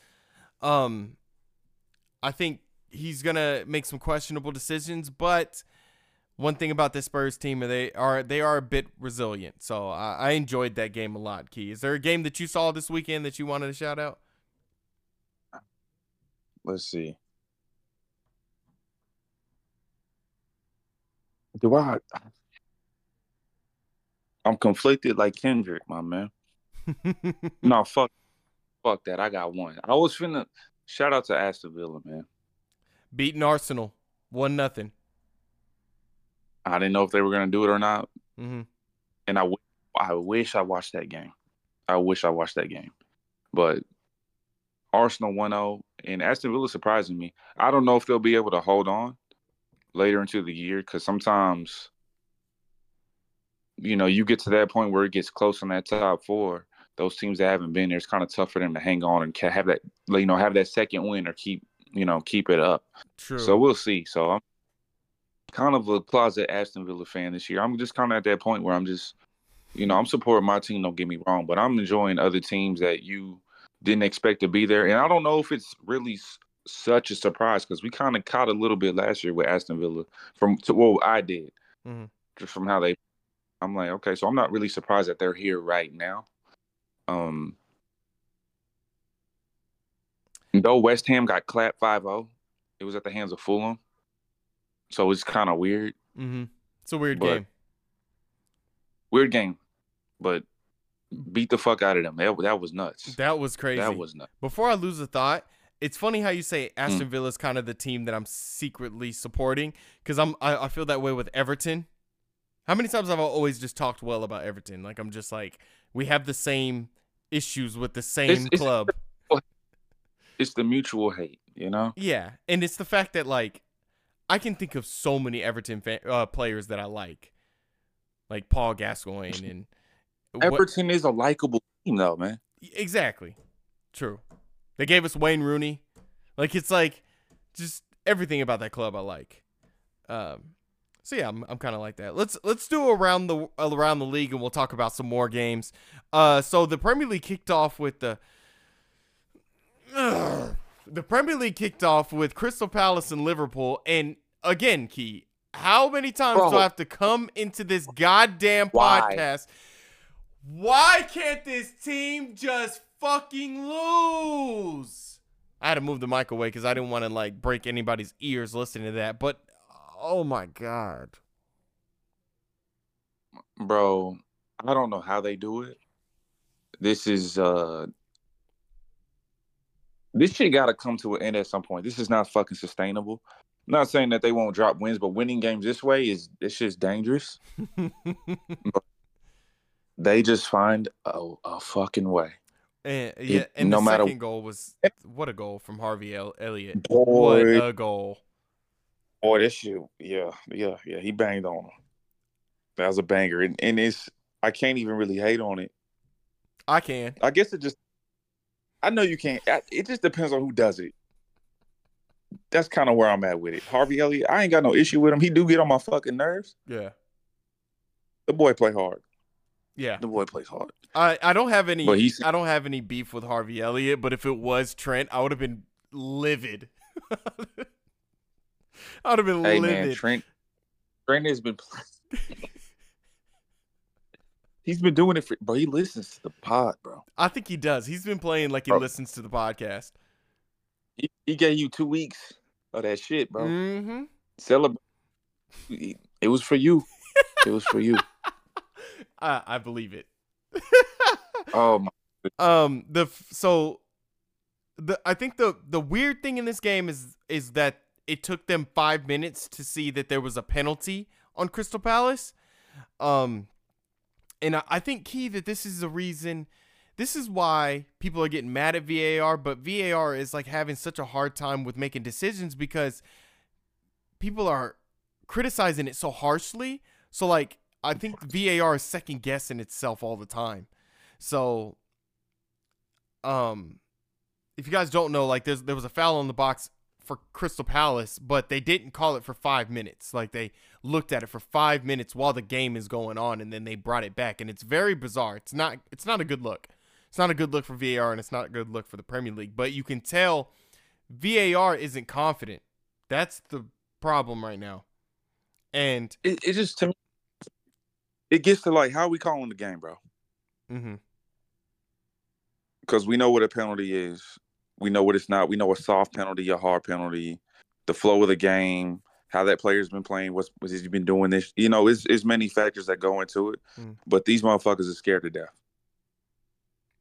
Um, I think he's gonna make some questionable decisions, but one thing about this Spurs team, they are they are a bit resilient. So I, I enjoyed that game a lot. Key, is there a game that you saw this weekend that you wanted to shout out? Let's see. Do I? I'm conflicted like Kendrick, my man. No, fuck, fuck that. I got one. I was finna shout out to Aston Villa, man. Beating Arsenal, one nothing. I didn't know if they were gonna do it or not, Mm-hmm. and I, w- I wish I watched that game. I wish I watched that game, but Arsenal 1-0 and Aston Villa surprising me. I don't know if they'll be able to hold on later into the year because sometimes, you know, you get to that point where it gets close on that top four. Those teams that haven't been there, it's kind of tough for them to hang on and have that, you know, have that second win or keep, you know, keep it up. True. So we'll see. So I'm kind of a closet Aston Villa fan this year. I'm just kind of at that point where I'm just, you know, I'm supporting my team. Don't get me wrong, but I'm enjoying other teams that you didn't expect to be there. And I don't know if it's really s- such a surprise because we kind of caught a little bit last year with Aston Villa from to, well, I did mm-hmm. just from how they. I'm like, okay, so I'm not really surprised that they're here right now. Um, though West Ham got clapped 5-0, it was at the hands of Fulham, so it's kind of weird. mm-hmm. It's a weird game. Weird game, but beat the fuck out of them. That, that was nuts. That was crazy. That was nuts. Before I lose a thought, it's funny how you say Mm. Aston Villa is kind of the team that I'm secretly supporting because I'm I, I feel that way with Everton. How many times have I always just talked well about Everton? Like I'm just like we have the same issues with the same it's- club. It's the mutual hate, you know. Yeah, and it's the fact that like I can think of so many Everton fa- uh, players that I like, like Paul Gascoigne and Everton is a likable team, though, man. Exactly. True. They gave us Wayne Rooney. Like it's like just everything about that club I like. Um so yeah, I'm, I'm kind of like that. Let's let's do around the around the league and we'll talk about some more games. Uh so the Premier League kicked off with the the Premier League kicked off with Crystal Palace and Liverpool and again, Key, How many times Bro. do I have to come into this goddamn Why? podcast? Why can't this team just fucking lose? I had to move the mic away because I didn't want to like break anybody's ears listening to that. But oh my god, bro. I don't know how they do it. This is uh this shit got to come to an end at some point. This is not fucking sustainable. I'm not saying that they won't drop wins, but winning games this way is it's just dangerous. They just find a, a fucking way. and yeah, It- and no the matter- second goal was what a goal from Harvey El- Elliott. Boy, What a goal! boy, this shit, yeah, yeah, yeah. He banged on him. That was a banger, and, and it's I can't even really hate on it. I can. I guess it just, I know you can't. I- It just depends on who does it. That's kind of where I'm at with it. Harvey Elliott, I ain't got no issue with him. He do get on my fucking nerves. Yeah, The boy play hard. yeah. The boy plays hard. I, I don't have any I don't have any beef with Harvey Elliott, but if it was Trent, I would have been livid. I would have been Hey livid. man, Trent. Trent has been. He's been doing it for, bro. He listens to the pod, bro. I think he does. He's been playing like he Bro. listens to the podcast. He, he gave you two weeks of that shit, bro. Mm-hmm. Celebrate. It was for you. It was for you. I, I believe it. Oh my. um the so the I think the the weird thing in this game is is that it took them 5 minutes to see that there was a penalty on Crystal Palace. Um and I, think key that this is the reason this is why people are getting mad at VAR, but VAR is like having such a hard time with making decisions because people are criticizing it so harshly. So like I think VAR is second guessing itself all the time. So um if you guys don't know, like there's there was a foul on the box for Crystal Palace, but they didn't call it for five minutes. Like they looked at it for five minutes while the game is going on, and then they brought it back, and it's very bizarre. It's not it's not a good look. It's not a good look for VAR, and it's not a good look for the Premier League. But you can tell VAR isn't confident. That's the problem right now. And It, it just to me, it gets to like how we calling the game, bro. Mm-hmm. Because we know what a penalty is. We know what it's not. We know a soft penalty, a hard penalty, the flow of the game, how that player's been playing, what's what's he been doing this. You know, it's it's many factors that go into it. Mm. But these motherfuckers are scared to death.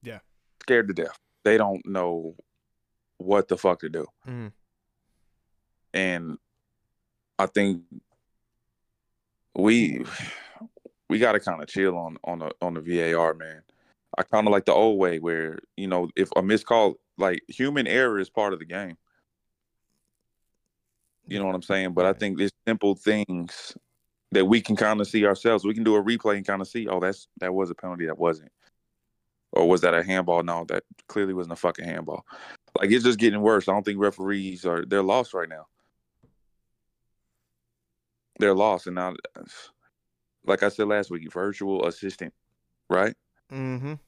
Yeah. Scared to death. They don't know what the fuck to do. mhm. and I think we we got to kind of chill on on the on the VAR, man. I kind of like the old way where you know if a missed call, like human error is part of the game. You know what I'm saying? But I think there's simple things that we can kind of see ourselves. We can do a replay and kind of see, oh, that's that was a penalty, that wasn't, or was that a handball? No, that clearly wasn't a fucking handball. Like it's just getting worse. I don't think referees are they're lost right now. They're lost, and now, like I said last week, virtual assistant, right? Mhm.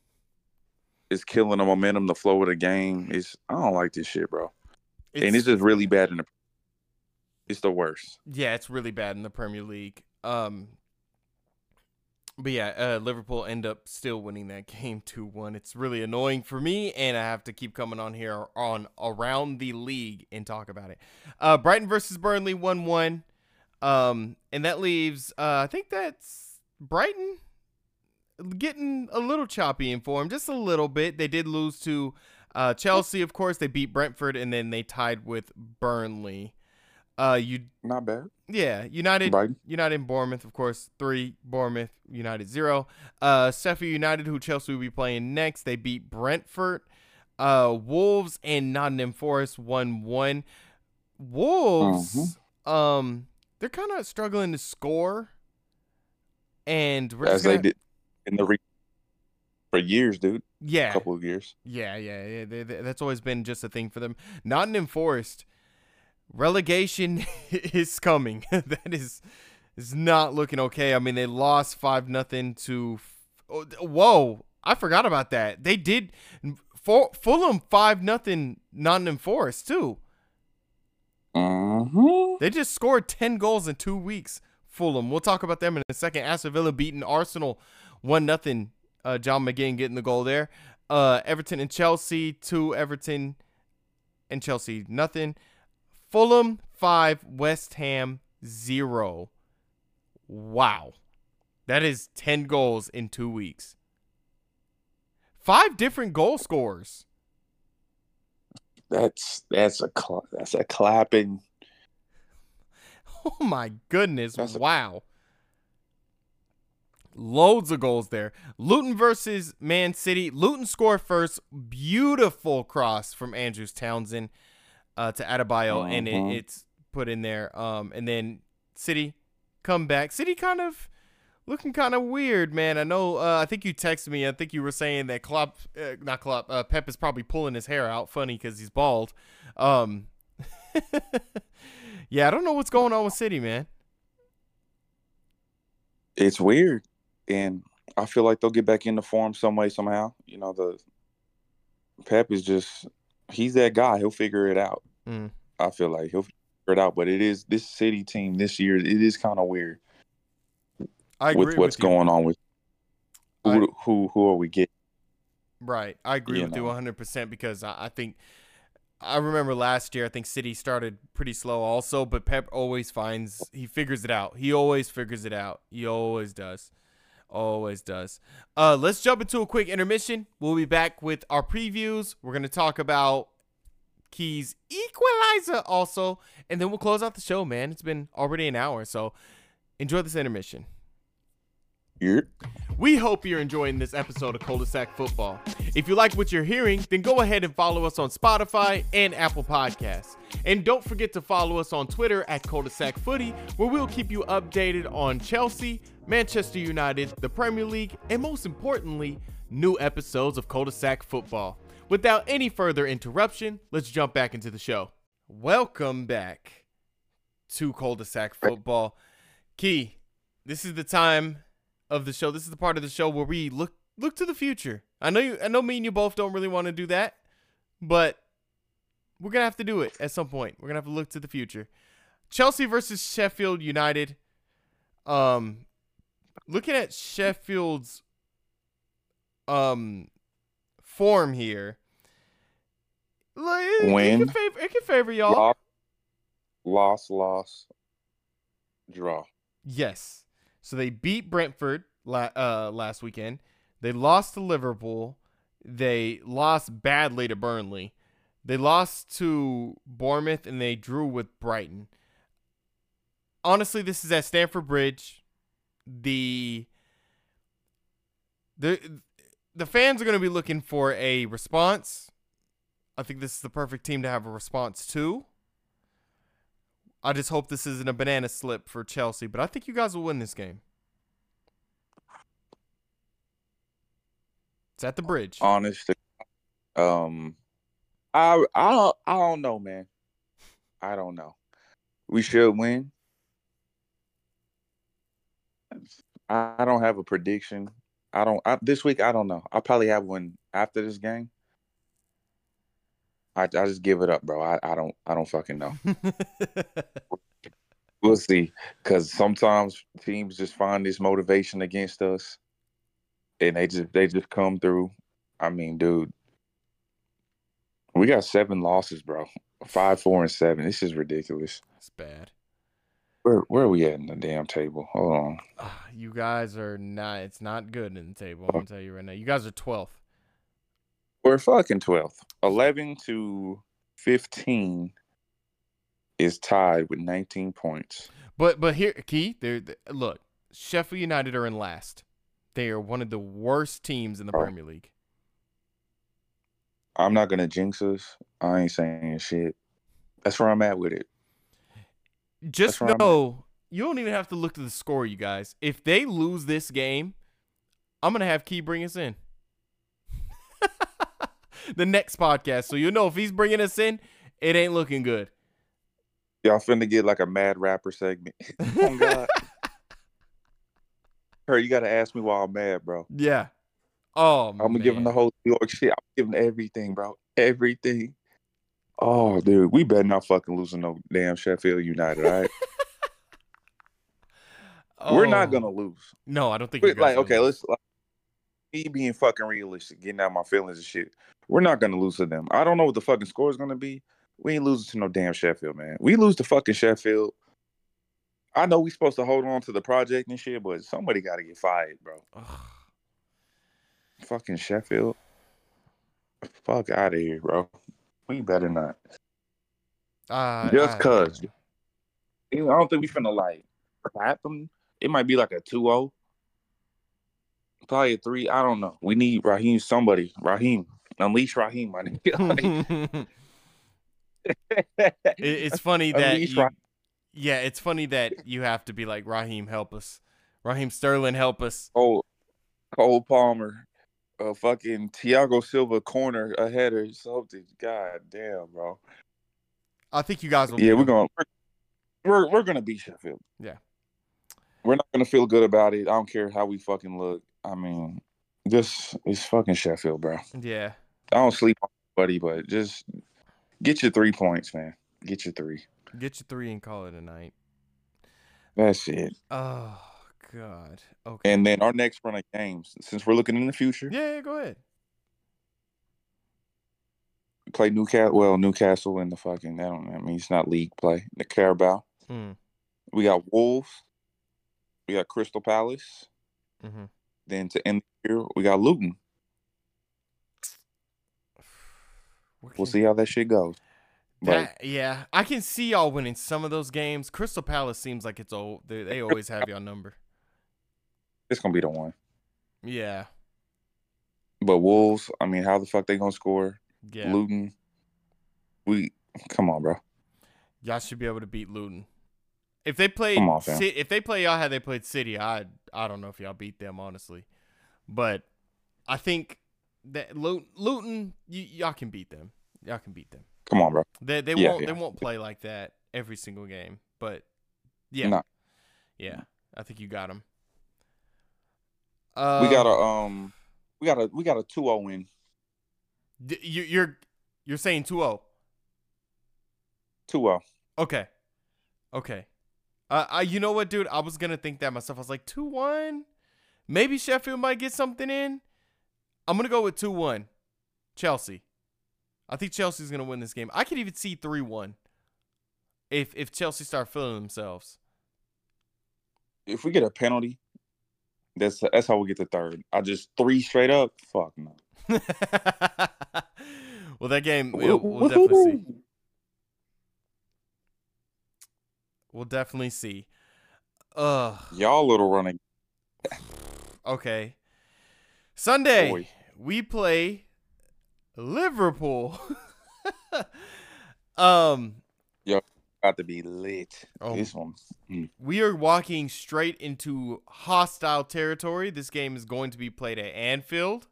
It's killing the momentum, the flow of the game. It's I don't like this shit, bro. and it's just really bad in the. It's the worst. Yeah, it's really bad in the Premier League. Um, but yeah, uh, Liverpool end up still winning that game two one. It's really annoying for me, and I have to keep coming on here on around the league and talk about it. Uh, Brighton versus Burnley one one, um, and that leaves uh, I think that's Brighton getting a little choppy in form, just a little bit. They did lose to uh, Chelsea, of course. They beat Brentford, and then they tied with Burnley. Uh, you Not bad. yeah, United, Brighton. United, and Bournemouth, of course, three. Bournemouth, United, zero. Uh, Sheffield United, who Chelsea will be playing next, they beat Brentford. Uh, Wolves and Nottingham Forest one one. Wolves, um, they're kind of struggling to score, and we're As just they gonna, did in the re- for years, dude. Yeah, A couple of years. Yeah, yeah, yeah. They, they- that's always been just a thing for them. Nottingham Forest relegation is coming. that is is not looking okay. I mean, they lost five nothing to. oh, Whoa, I forgot about that. They did. For, Fulham five nothing Nottingham Forest too. hmm Mhm. They just scored 10 goals in two weeks. Fulham. We'll talk about them in a second. Aston Villa beating Arsenal 1 nothing. Uh, John McGinn getting the goal there. Uh, Everton and Chelsea, 2 Everton and Chelsea, nothing. Fulham, 5. West Ham, 0. Wow. That is 10 goals in two weeks. Five different goal scorers. That's that's a cla- that's a clapping. Oh my goodness. That's a- wow. Loads of goals there. Luton versus Man City. Luton score first. Beautiful cross from Andros Townsend uh, to Adebayo, and it, Mhm. it's put in there. Um, and then City come back. City kind of looking kind of weird, man. I know. Uh, I think you texted me. I think you were saying that Klopp, uh, not Klopp, uh, Pep is probably pulling his hair out. Funny because he's bald. Um, yeah, I don't know what's going on with City, man. It's weird, and I feel like they'll get back into form some way somehow. You know, the Pep is just he's that guy. He'll figure it out. Mm. I feel like he'll figure it out. But it is this City team this year. It is kind of weird I agree with what's with going on with who I- who who are we getting? Right. I agree You with you 100% because I, I think I remember last year I think City started pretty slow also, but Pep always finds he figures it out. He always figures it out. He always does. Always does. Uh let's jump into a quick intermission. We'll be back with our previews. We're going to talk about Keys equalizer also, and then we'll close out the show, man. It's been already an hour, so enjoy this intermission. We hope you're enjoying this episode of Cul-de-sac Football. If you like what you're hearing, then go ahead and follow us on Spotify and Apple Podcasts. And don't forget to follow us on Twitter at Cul-de-sac Footy, where we'll keep you updated on Chelsea, Manchester United, the Premier League, and most importantly, new episodes of Cul-de-sac Football. Without any further interruption, let's jump back into the show. Welcome back to Cul-de-sac Football. Key, this is the time of the show. This is the part of the show where we look look to the future. I know you I know me and you both don't really want to do that, but we're gonna have to do it at some point. We're gonna have to look to the future. Chelsea versus Sheffield United. Um looking at Sheffield's um form here. like, It, it can favor it can favor y'all. loss, loss, loss, draw. Yes. So they beat Brentford la- uh, last weekend. They lost to Liverpool. They lost badly to Burnley. They lost to Bournemouth and they drew with Brighton. Honestly, this is at Stamford Bridge. The the the fans are going to be looking for a response. I think this is the perfect team to have a response to. I just hope this isn't a banana slip for Chelsea, but I think you guys will win this game. It's at the bridge. Honest, um, I I don't I don't know, man. I don't know. We should win. I don't have a prediction. I don't. I, this week, I don't know. I'll probably have one after this game. I, I just give it up, bro. I, I don't I don't fucking know. We'll see. Because sometimes teams just find this motivation against us, and they just they just come through. I mean, dude, we got seven losses, bro. Five, four, and seven. This is ridiculous. it's bad. Where where are we at in the damn table? Hold on. Ah, you guys are not. It's not good in the table. I'm gonna tell you right now. You guys are 12th. We're fucking twelfth. Eleven to fifteen is tied with nineteen points. But but here, Key, they're, th- look. Sheffield United are in last. They are one of the worst teams in the Oh. Premier League. I'm not gonna jinx us. I ain't saying shit. That's where I'm at with it. Just That's where I'm at. know you don't even have to look to the score, you guys. If they lose this game, I'm gonna have Key bring us in. the next podcast, so you know if he's bringing us in, it ain't looking good. Y'all finna get like a mad rapper segment. oh God. Her, you gotta ask me why I'm mad, bro. yeah. Oh, I'm gonna give him the whole New York shit. I'm giving everything, bro. Everything. Oh, dude, we better not fucking losing no damn Sheffield United. All right, we're not Oh, gonna lose. No, I don't think. you Wait, guys like, will okay, lose. let's like, me being fucking realistic, getting out my feelings and shit. We're not gonna lose to them. I don't know what the fucking score is gonna be. We ain't losing to no damn Sheffield, man. We lose to fucking Sheffield. I know we supposed to hold on to the project and shit, but somebody got to get fired, bro. Ugh. Fucking Sheffield. Fuck out of here, bro. We better not. Uh, Just cause. I don't think we finna like clap them. It might be like a 2-0. Probably a three. I don't know. We need Raheem somebody. Raheem. Unleash Raheem, my nigga. It's funny that you, yeah, it's funny that you have to be like Raheem, help us. Raheem Sterling, help us. Oh Cole Palmer, uh, fucking Thiago Silva corner, a header, something. God damn, bro. I think you guys will. Yeah, beat we're going. to We're we're gonna beat Sheffield. Yeah. We're not gonna feel good about it. I don't care how we fucking look. I mean, this is fucking Sheffield, bro. Yeah, I don't sleep on buddy, but just get your three points, man. Get your three. get your three and call it a night. That's it. Oh God. Okay. And then our next run of games, since we're looking in the future, yeah, yeah, go ahead. play Newcastle. Well, Newcastle in the fucking. I don't. I mean, it's not league play. The Carabao. Mm, We got Wolves. We got Crystal Palace. hmm Then to end the year, we got Luton. We'll see how that shit goes. But That, yeah, I can see y'all winning some of those games. Crystal Palace seems like it's old. They, they always have y'all number. it's gonna be the one. Yeah, But Wolves, I mean, how the fuck they gonna score? yeah. Luton. We come on, bro. Y'all should be able to beat Luton. If they played, Come on, fam. If they play y'all how they played City, I I don't know if y'all beat them honestly, but I think that Lu- Luton, y- y'all can beat them. Y'all can beat them. Come on, bro. They they Yeah, won't yeah. they won't play like that every single game, but yeah, Nah. yeah, I think you got them. Uh, we got a um, we got a we got a 2-0 win. D- you, you're you're saying 2-0. 2-0. Okay. Okay. Uh, I you know what, dude? I was gonna think that myself. I was like 2-1. Maybe Sheffield might get something in. I'm gonna go with 2-1. Chelsea. I think Chelsea's gonna win this game. I could even see 3-1. If if Chelsea start feeling themselves. If we get a penalty, that's that's how we get the third. I just three straight up. Fuck no. well, that game we'll, we'll definitely see. We'll definitely see. Ugh. Y'all little running Okay. Sunday, boy. we play Liverpool. um, About to be lit. Oh. This one. mm. we are walking straight into hostile territory. This game is going to be played at Anfield.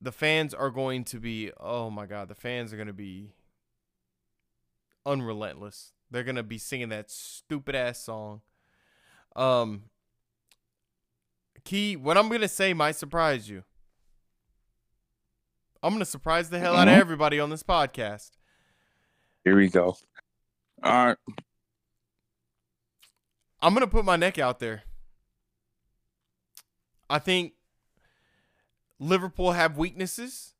The fans are going to be, oh my God, the fans are going to be unrelentless. They're going to be singing that stupid ass song. Um, Key, what I'm going to say might surprise you. I'm going to surprise the hell out of Mhm. everybody on this podcast. Here we go. All right. I'm gonna put my neck out there. I think Liverpool have weaknesses.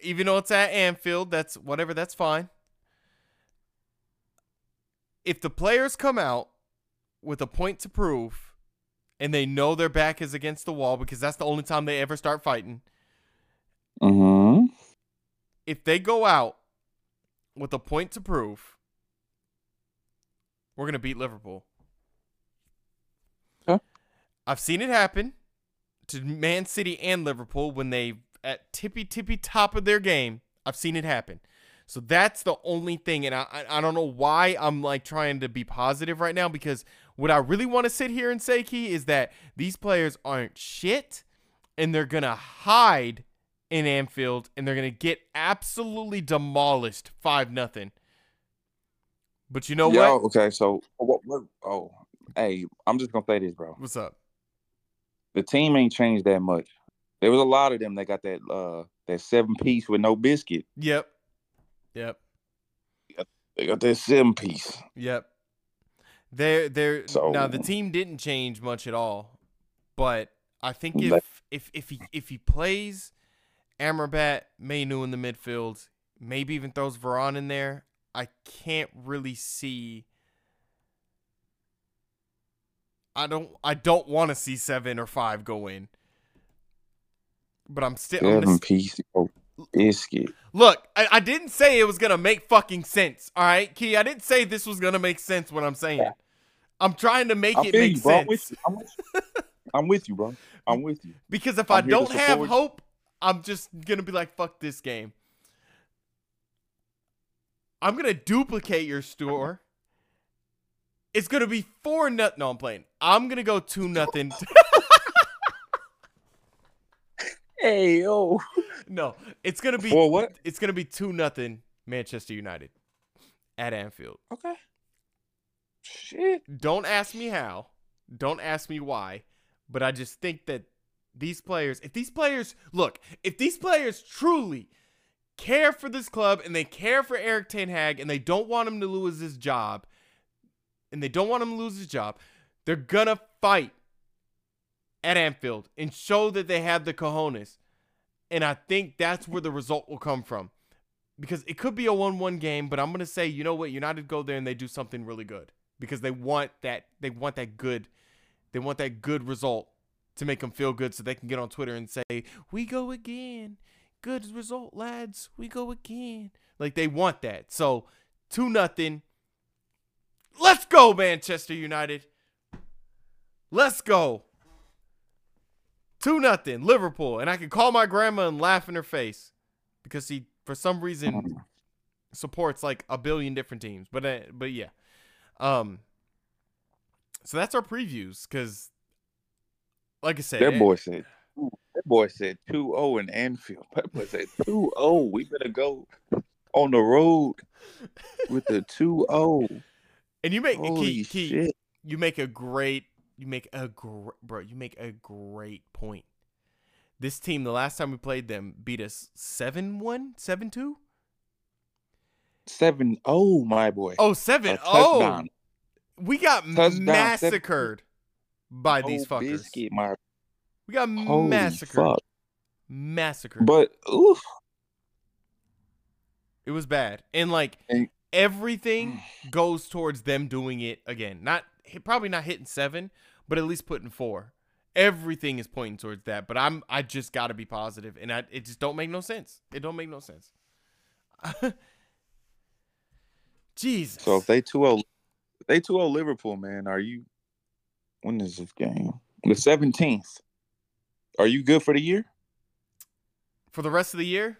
Even though it's at Anfield, that's whatever, that's fine. If the players come out with a point to prove and they know their back is against the wall because that's the only time they ever start fighting, Mm-hmm. if they go out with a point to prove, we're gonna beat Liverpool. Okay. I've seen it happen to Man City and Liverpool when they at tippy tippy top of their game. I've seen it happen. So that's the only thing, and I I don't know why I'm like trying to be positive right now because what I really want to sit here and say, Key, is that these players aren't shit, and they're gonna hide in Anfield, and they're gonna get absolutely demolished five nothing. But you know Yo, what? okay, so what, what? Oh, hey, I'm just gonna say this, bro. What's up? The team ain't changed that much. There was a lot of them that got that uh that seven piece with no biscuit. Yep. Yep. They got that sim piece. Yep. They're they're So- now the team didn't change much at all, but I think if if if he if he plays Amrabat, Mainu in the midfield, maybe even throws Varane in there, I can't really see. I don't I don't want to see seven or five go in, but I'm still I'm gonna Seven piece oh, biscuit. Look, I, I didn't say it was gonna make fucking sense. All right, Key. I didn't say this was gonna make sense. What I'm saying, I'm trying to make I it make you, bro. I'm sense. with. I'm with you. I'm with you, bro. I'm with you. Because if I'm I don't have hope, I'm just gonna be like, fuck this game. I'm gonna duplicate your store. It's gonna be four nut. No, I'm playing. I'm gonna go two nothing. Hey yo. no, it's gonna be. For what? It's gonna be two nothing. Manchester United at Anfield. Okay. Shit. Don't ask me how. Don't ask me why. But I just think that these players, if these players, look, if these players truly care for this club and they care for Erik Ten Hag and they don't want him to lose his job, and they don't want him to lose his job, they're gonna fight at Anfield and show that they have the cojones. And I think that's where the result will come from. Because it could be a 1 1 game, but I'm going to say, you know what? United go there and they do something really good. Because they want that they want that good they want that good result to make them feel good so they can get on Twitter and say we go again. Good result lads. We go again. Like they want that. So 2 nothing let's go Manchester United. Let's go 2 nothing Liverpool and I can call my grandma and laugh in her face because he for some reason supports like a billion different teams. But uh, but yeah. Um so that's our previews cuz like I said That it- boy said. That boy said 2-0 in Anfield. That boy said 2-0. We better go on the road with the 2-0. and you make Holy key, key, you make a great you make a gr- bro, you make a great point. This team the last time we played them beat us 7-1, 7-2? 7-0, my boy. Oh, 7 Oh. We got Touchdown, seven- massacred by these Oh, fuckers. Biscuit, my We got holy massacred. fuck. Massacred. But oof, It was bad, and like And- everything goes towards them doing it again. Not probably not hitting seven, but at least putting four. Everything is pointing towards that. But I'm I just got to be positive, and I it just don't make no sense. It don't make no sense. Jesus. so if they 2-0, if they 2-0 Liverpool, man, are you? When is this game? The seventeenth. Are you good for the year? for the rest of the year,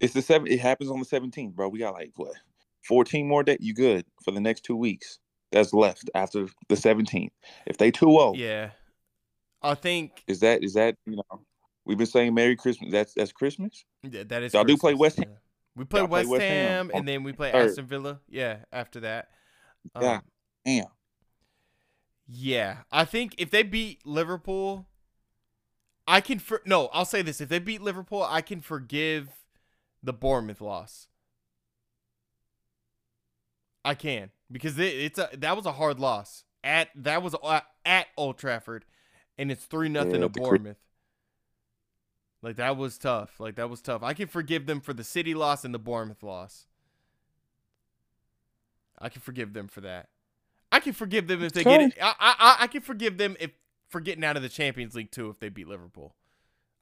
It's the seven. It happens on the seventeenth, bro. We got like what, fourteen more days. You good for the next two weeks? That's left after the seventeenth. If they 2-0, yeah, I think is that is that you know? We've been saying Merry Christmas. That's that's Christmas. th- that is. Y'all do play West Ham? yeah. We play Y'all play West, West Ham, Ham and then we play third. Aston Villa. Yeah, after that. Um, Yeah. Damn. Yeah, I think if they beat Liverpool, I can for no, I'll say this: if they beat Liverpool, I can forgive the Bournemouth loss. I can because it, it's a that was a hard loss at that was a, at Old Trafford, and it's three nothing Yeah, to Bournemouth. Like that was tough. Like that was tough. I can forgive them for the City loss and the Bournemouth loss. I can forgive them for that. I can forgive them if they get it. I, I I can forgive them if for getting out of the Champions League too if they beat Liverpool.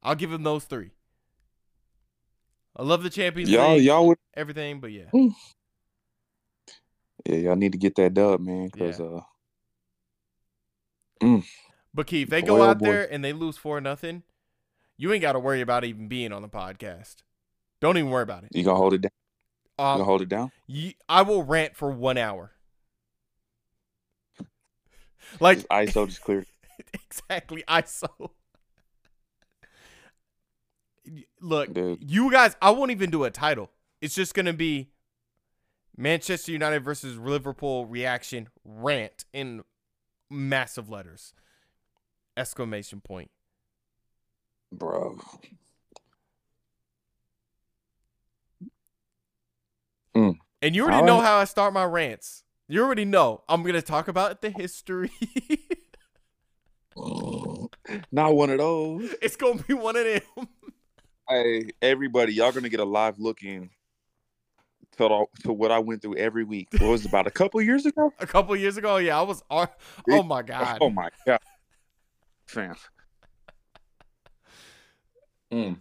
I'll give them those three. I love the Champions Y'all League, y'all would everything, but yeah, yeah y'all need to get that dub, man. Because Yeah. uh, but Keith, they Boy, go oh out boy. there and they lose four nothing. You ain't got to worry about even being on the podcast. Don't even worry about it. you gonna hold it down. You Um, gonna hold it down. I will rant for one hour. Like Just ISO just clear. exactly, ISO. Look, Dude. you guys, I won't even do a title. It's just gonna be Manchester United versus Liverpool reaction rant in massive letters. Exclamation point. Bro. Mm. And you already I know how I start my rants. You already know. I'm going to talk about the history. Not one of those. It's going to be one of them. hey, everybody, y'all going to get a live look in to, to what I went through every week. What was it, about a couple years ago? A couple years ago, yeah, I was. ar- Oh my god. Oh my god, fam. Mm.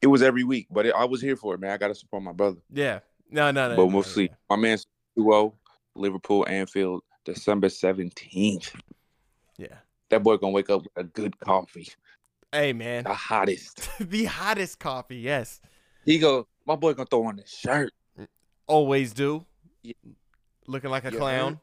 It was every week, but it, I was here for it, man. I got to support my brother. Yeah. No, no, no. but no, we'll yeah. see. My man, 2 Liverpool, Anfield, December 17th. Yeah. That boy gonna wake up with a good coffee, Hey man, the hottest. the hottest coffee. Yes. He go, my boy gonna throw on his shirt. Always do. Yeah. Looking like a You clown.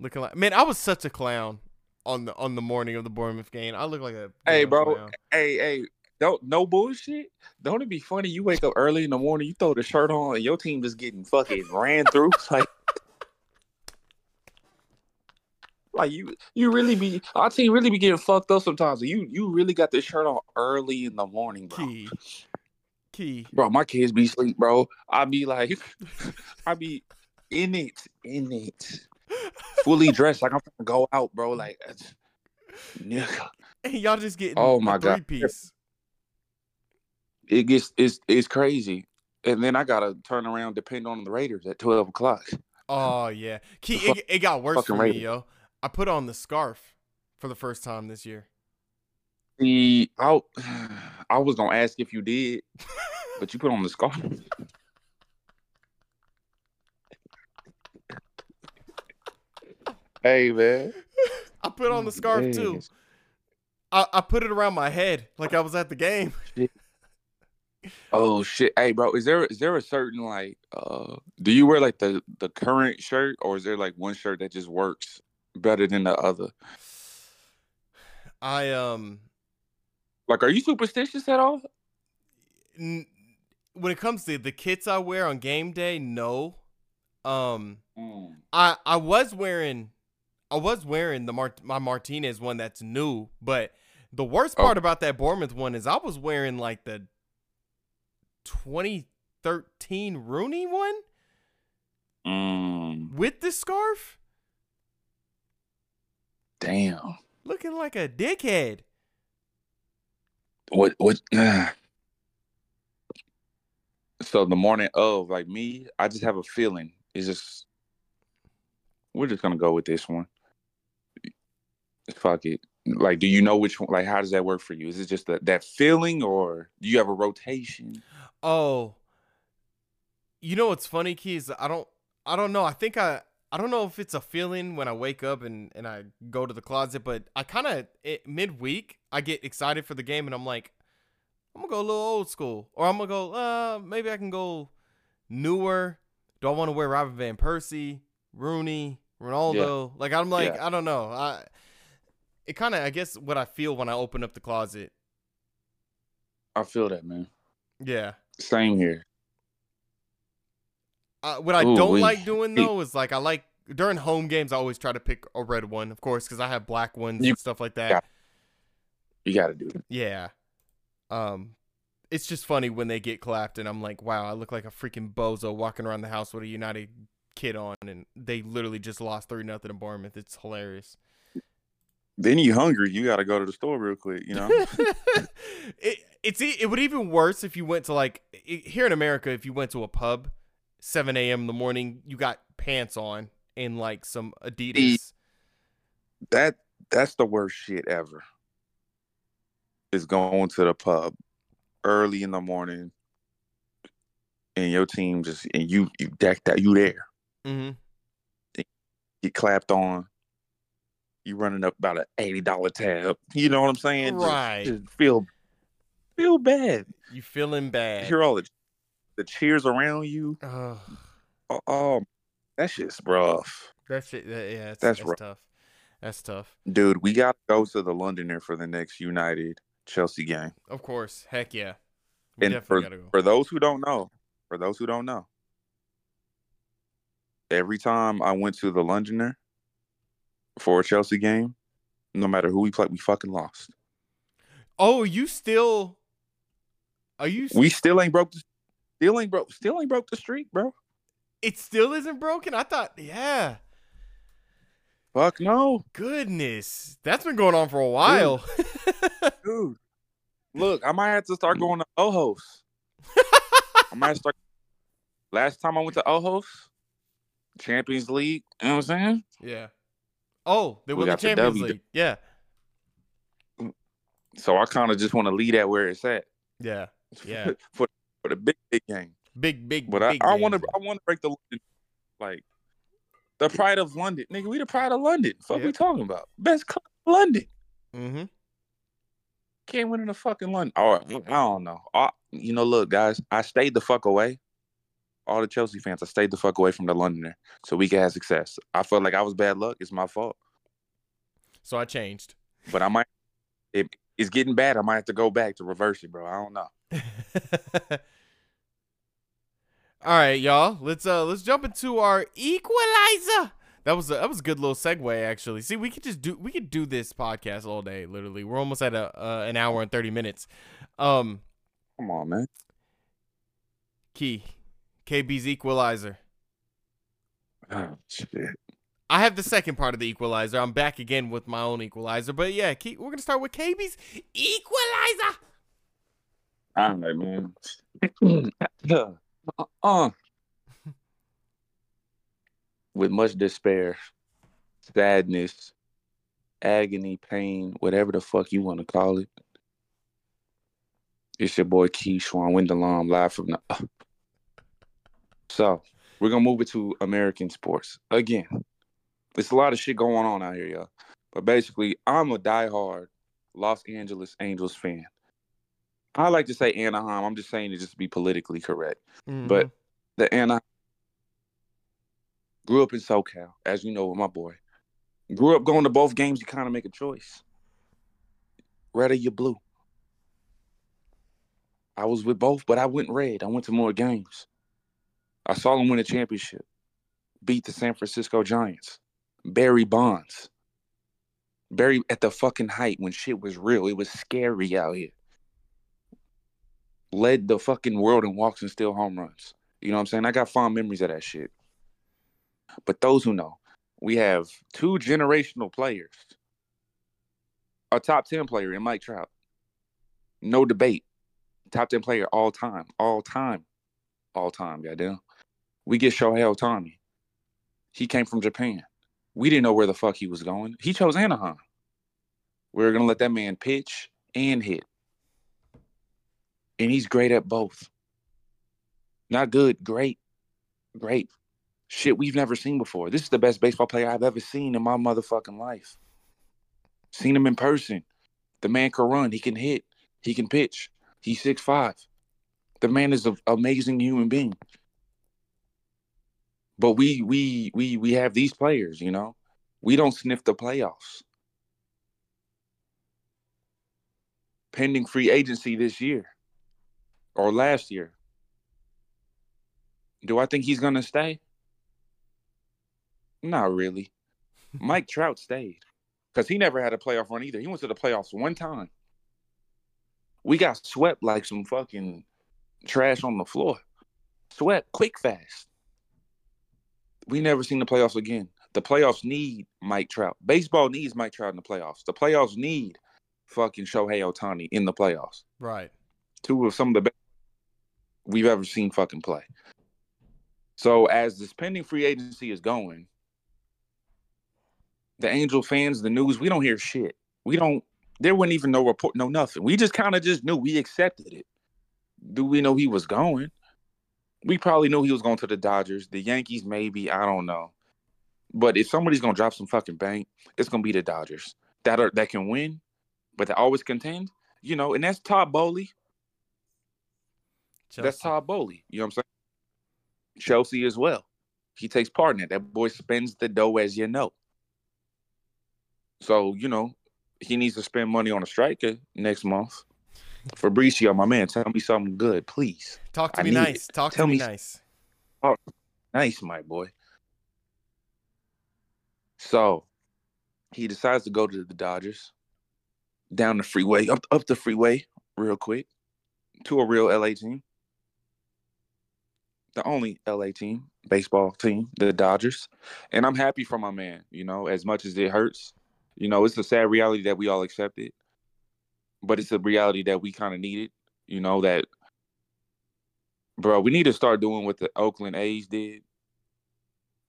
Looking like man, I was such a clown on the on the morning of the Bournemouth game. I look like a Hey, bro. clown. Hey, hey, don't no bullshit. Don't it be funny? You wake up early in the morning, you throw the shirt on, and your team just getting fucking ran through. Like, like you, you really be our team really be getting fucked up sometimes. You, you really got this shirt on early in the morning, bro. Key. Key. Bro, my kids be sleep, bro. I be like, I be in it, in it, fully dressed like I'm gonna go out, bro. Like, nigga. And y'all just getting Oh my God. three piece. it gets it's it's crazy. And then I gotta turn around depend on the Raiders at twelve o'clock. Oh yeah. Key it, it got worse for me, Raiders. yo. I put on the scarf for the first time this year. The I, I was gonna ask if you did, but you put on the scarf. hey man. I put on the scarf too. I, I put it around my head like I was at the game. Oh shit. Hey bro, is there is there a certain like uh do you wear like the the current shirt or is there like one shirt that just works better than the other? I um Like are you superstitious at all? n- when it comes to the kits I wear on game day, no. Um I I was wearing I was wearing the Mart- my Martinez one that's new, but the worst Oh. part about that Bournemouth one is I was wearing like the 2013 Rooney one Mm, with the scarf, damn. looking like a dickhead. What what so the morning of like me, I just have a feeling. It's just we're just gonna go with this one. Fuck it. Like, do you know which one? Like, how does that work for you? Is it just that that feeling, or do you have a rotation? Oh, you know what's funny, Keys? I don't, I don't know. I think I, I don't know if it's a feeling when I wake up and and I go to the closet, but I kind of midweek I get excited for the game and I'm like, I'm gonna go a little old school, or I'm gonna go, uh, maybe I can go newer. Do I want to wear Robin van Persie, Rooney, Ronaldo? Like I'm like Yeah. I don't know. I, it kind of I guess what I feel when I open up the closet. I feel that, man. Yeah. Same here. Uh, what I Ooh, don't like doing though is like I like during home games I always try to pick a red one, of course, because I have black ones You- and stuff like that. You got to do it. Yeah. Um, it's just funny when they get clapped and I'm like, wow, I look like a freaking bozo walking around the house with a United kid on, and they literally just lost three nothing to Bournemouth. It's hilarious. Then you hungry? You got to go to the store real quick. You know. it it's it would even worse if you went to like here in America if you went to a pub, 7 a.m. in the morning, you got pants on and like some Adidas. that that's the worst shit ever. Is going to the pub early in the morning, and your team just and you you decked out. You there? Mm-hmm. Get clapped on. You running up about an eighty dollar tab. You know what I'm saying? Just- Right. Just, feel feel bad. You feeling bad? Hear all the the cheers around you. Oh, oh that shit's rough, that shit. that- Yeah, it's, That's that's rough. tough. That's tough. dude. We got to go to the Londoner for the next United Chelsea game. Of course. Heck yeah. We and for, gotta go. for those who don't know, for those who don't know, every time I went to the Londoner for a Chelsea game, no matter who we played, we fucking lost. Oh, you still? Are you? We still ain't broke. The, still ain't broke. Still ain't broke the streak, bro. It still isn't broken. I thought, yeah. Fuck no, Goodness, that's been going on for a while. dude. Look, I might have to start going to Ojos. I might start. Last time I went to Ojos, Champions League. You know what I'm saying? yeah. Oh, they We won the the Champions W. League. Yeah. So I kind of just want to lead at where it's at. Yeah. Yeah. for for the big big game. Big, big, But I, big I want to. I want to break the London, like the pride of London, nigga. We the pride of London. Fuck Yeah. we talking about? Best club in London. Mm-hmm. Can't win in the fucking London. Oh, I don't know. I, you know, look, guys, I stayed the fuck away. All the Chelsea fans, I stayed the fuck away from the Londoner so we can have success. I felt like I was bad luck. It's my fault. So I changed. But I might. It, it's getting bad. I might have to go back to reverse it, bro. I don't know. All right, y'all. Let's uh let's jump into our equalizer. That was a, that was a good little segue actually. See, we could just do we could do this podcast all day. Literally, we're almost at a uh, an hour and thirty minutes. Um, Come on, man. Key, KB's equalizer. Oh, shit. I have the second part of the equalizer. I'm back again with my own equalizer. But yeah, Key, we're gonna start with KB's equalizer. All right, man. uh, with much despair, sadness, agony, pain, whatever the fuck you want to call it. It's your boy Keyshawn Windelam live from the. So we're gonna move it to American sports again. There's a lot of shit going on out here, y'all. But basically, I'm a diehard Los Angeles Angels fan. I like to say Anaheim. I'm just saying it just to be politically correct. But mm-hmm. the Anaheim grew up in SoCal, as you know, with my boy. Grew up going to both games. You kind of make a choice. Red or you blue. I was with both, but I went red. I went to more games. I saw them win a championship, beat the San Francisco Giants, Barry Bonds. Barry at the fucking height when shit was real. It was scary out here. Led the fucking world in walks and steal home runs. You know what I'm saying? I got fond memories of that shit. But those who know, we have two generational players. A top 10 player in Mike Trout. No debate. Top 10 player all time. All time. All time, goddamn. We get Shohei Ohtani. He came from Japan. We didn't know where the fuck he was going. He chose Anaheim. We are gonna let that man pitch and hit. And he's great at both. Not good, great. Great. Shit we've never seen before. This is the best baseball player I've ever seen in my motherfucking life. Seen him in person. The man can run, he can hit, he can pitch. He's six five. The man is an amazing human being. But we we we we have these players, you know. We don't sniff the playoffs. Pending free agency this year or last year. Do I think he's gonna stay? Not really. Mike Trout stayed because he never had a playoff run either. He went to the playoffs one time. We got swept like some fucking trash on the floor. Swept quick, fast. We never seen the playoffs again. The playoffs need Mike Trout. Baseball needs Mike Trout in the playoffs. The playoffs need fucking Shohei Ohtani in the playoffs. right. Two of some of the we've ever seen fucking play. So as this pending free agency is going, the Angel fans, the news, we don't hear shit. We don't. There wasn't even no report, no nothing. We just kind of just knew. We accepted it. Do we know he was going? We probably knew he was going to the Dodgers, the Yankees, maybe. I don't know. But if somebody's gonna drop some fucking bank, it's gonna be the Dodgers that are that can win, but they always contend. You know, and that's Todd Boehly. That's Todd Boehly. You know what I'm saying? Chelsea as well. He takes part in it. That boy spends the dough as you know. So, you know, he needs to spend money on a striker next month. Fabrizio, my man, tell me something good, please. Talk to I me need it. nice. Talk Tell to me me- nice. Oh, nice, my boy. So he decides to go to the Dodgers down the freeway, up up the freeway real quick to a real LA team. The only LA team, baseball team, the Dodgers. And I'm happy for my man, you know, as much as it hurts. You know, it's a sad reality that we all accepted. But it's a reality that we kind of needed, you know, that bro, we need to start doing what the Oakland A's did.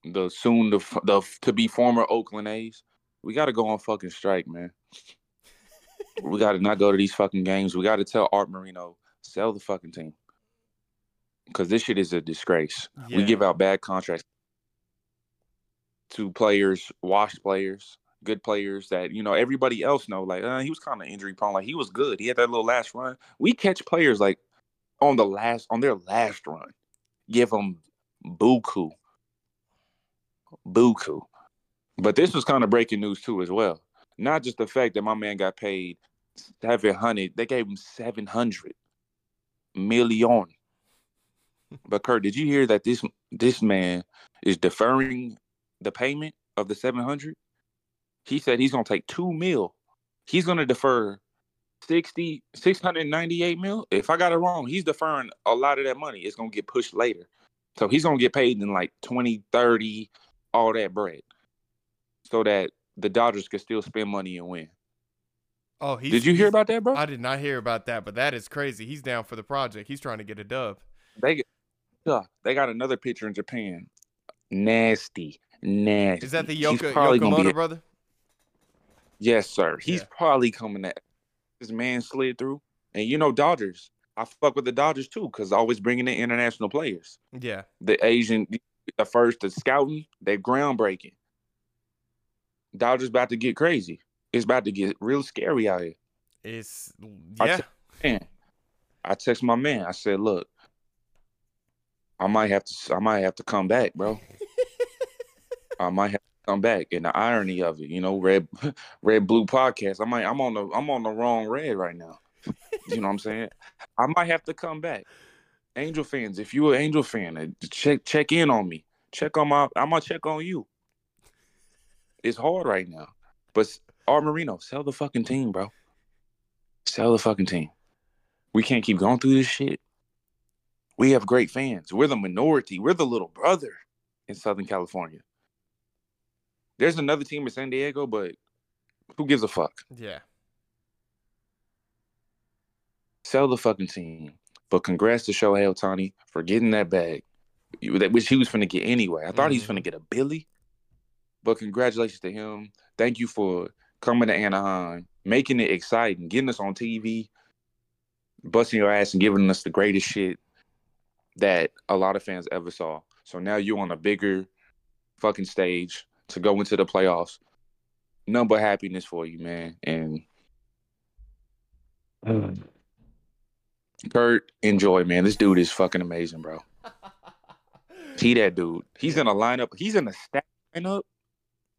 The soon the the to be former Oakland A's. We got to go on fucking strike, man. we got to not go to these fucking games. We got to tell Arte Moreno, sell the fucking team because this shit is a disgrace. Yeah. We give out bad contracts to players, washed players, good players that you know everybody else know. Like uh, he was kind of injury prone. Like he was good. He had that little last run. We catch players like on the last on their last run, give them buku, buku. But this was kind of breaking news too as well. Not just the fact that my man got paid seven hundred. They gave him seven hundred million. But Kurt, did you hear that this this man is deferring the payment of the seven hundred? He said he's gonna take two mil. He's gonna defer 60 698 mil. If I got it wrong, he's deferring a lot of that money. It's gonna get pushed later. So he's gonna get paid in like 20, 30, all that bread. So that the Dodgers can still spend money and win. Oh, did you hear about that, bro? I did not hear about that, but that is crazy. He's down for the project. He's trying to get a dub. They, yeah, they got another pitcher in Japan. Nasty, nasty. Is that the Yoko, Yokomoto be, brother? Yes, sir. He's yeah. probably coming at this man slid through. And you know, Dodgers. I fuck with the Dodgers too, because always bringing in international players. Yeah. The Asian, the first, the scouting, they're groundbreaking. Dodgers about to get crazy it's about to get real scary out here. It's yeah. I, man, I text my man. I said, "Look, I might have to. I might have to come back, bro. I might have to come back." And the irony of it, you know, red, red blue podcast. I might. I'm on the. I'm on the wrong red right now. you know what I'm saying? I might have to come back. Angel fans, if you're an Angel fan, uh, check check in on me. Check on my. I'm gonna check on you. It's hard right now, but Arte Moreno, sell the fucking team, bro. Sell the fucking team. We can't keep going through this shit. We have great fans. We're the minority. We're the little brother in Southern California. There's another team in San Diego, but who gives a fuck? Yeah. Sell the fucking team. But congrats to Shohei Ohtani for getting that bag, which he was going to get anyway. I thought mm-hmm. he was going to get a Billy, but congratulations to him. Thank you for coming to Anaheim, making it exciting, getting us on TV, busting your ass and giving us the greatest shit that a lot of fans ever saw. So now you're on a bigger fucking stage to go into the playoffs. Number happiness for you, man. And mm. Kurt, enjoy, man. This dude is fucking amazing, bro. he that dude. He's in a lineup. He's in a stack lineup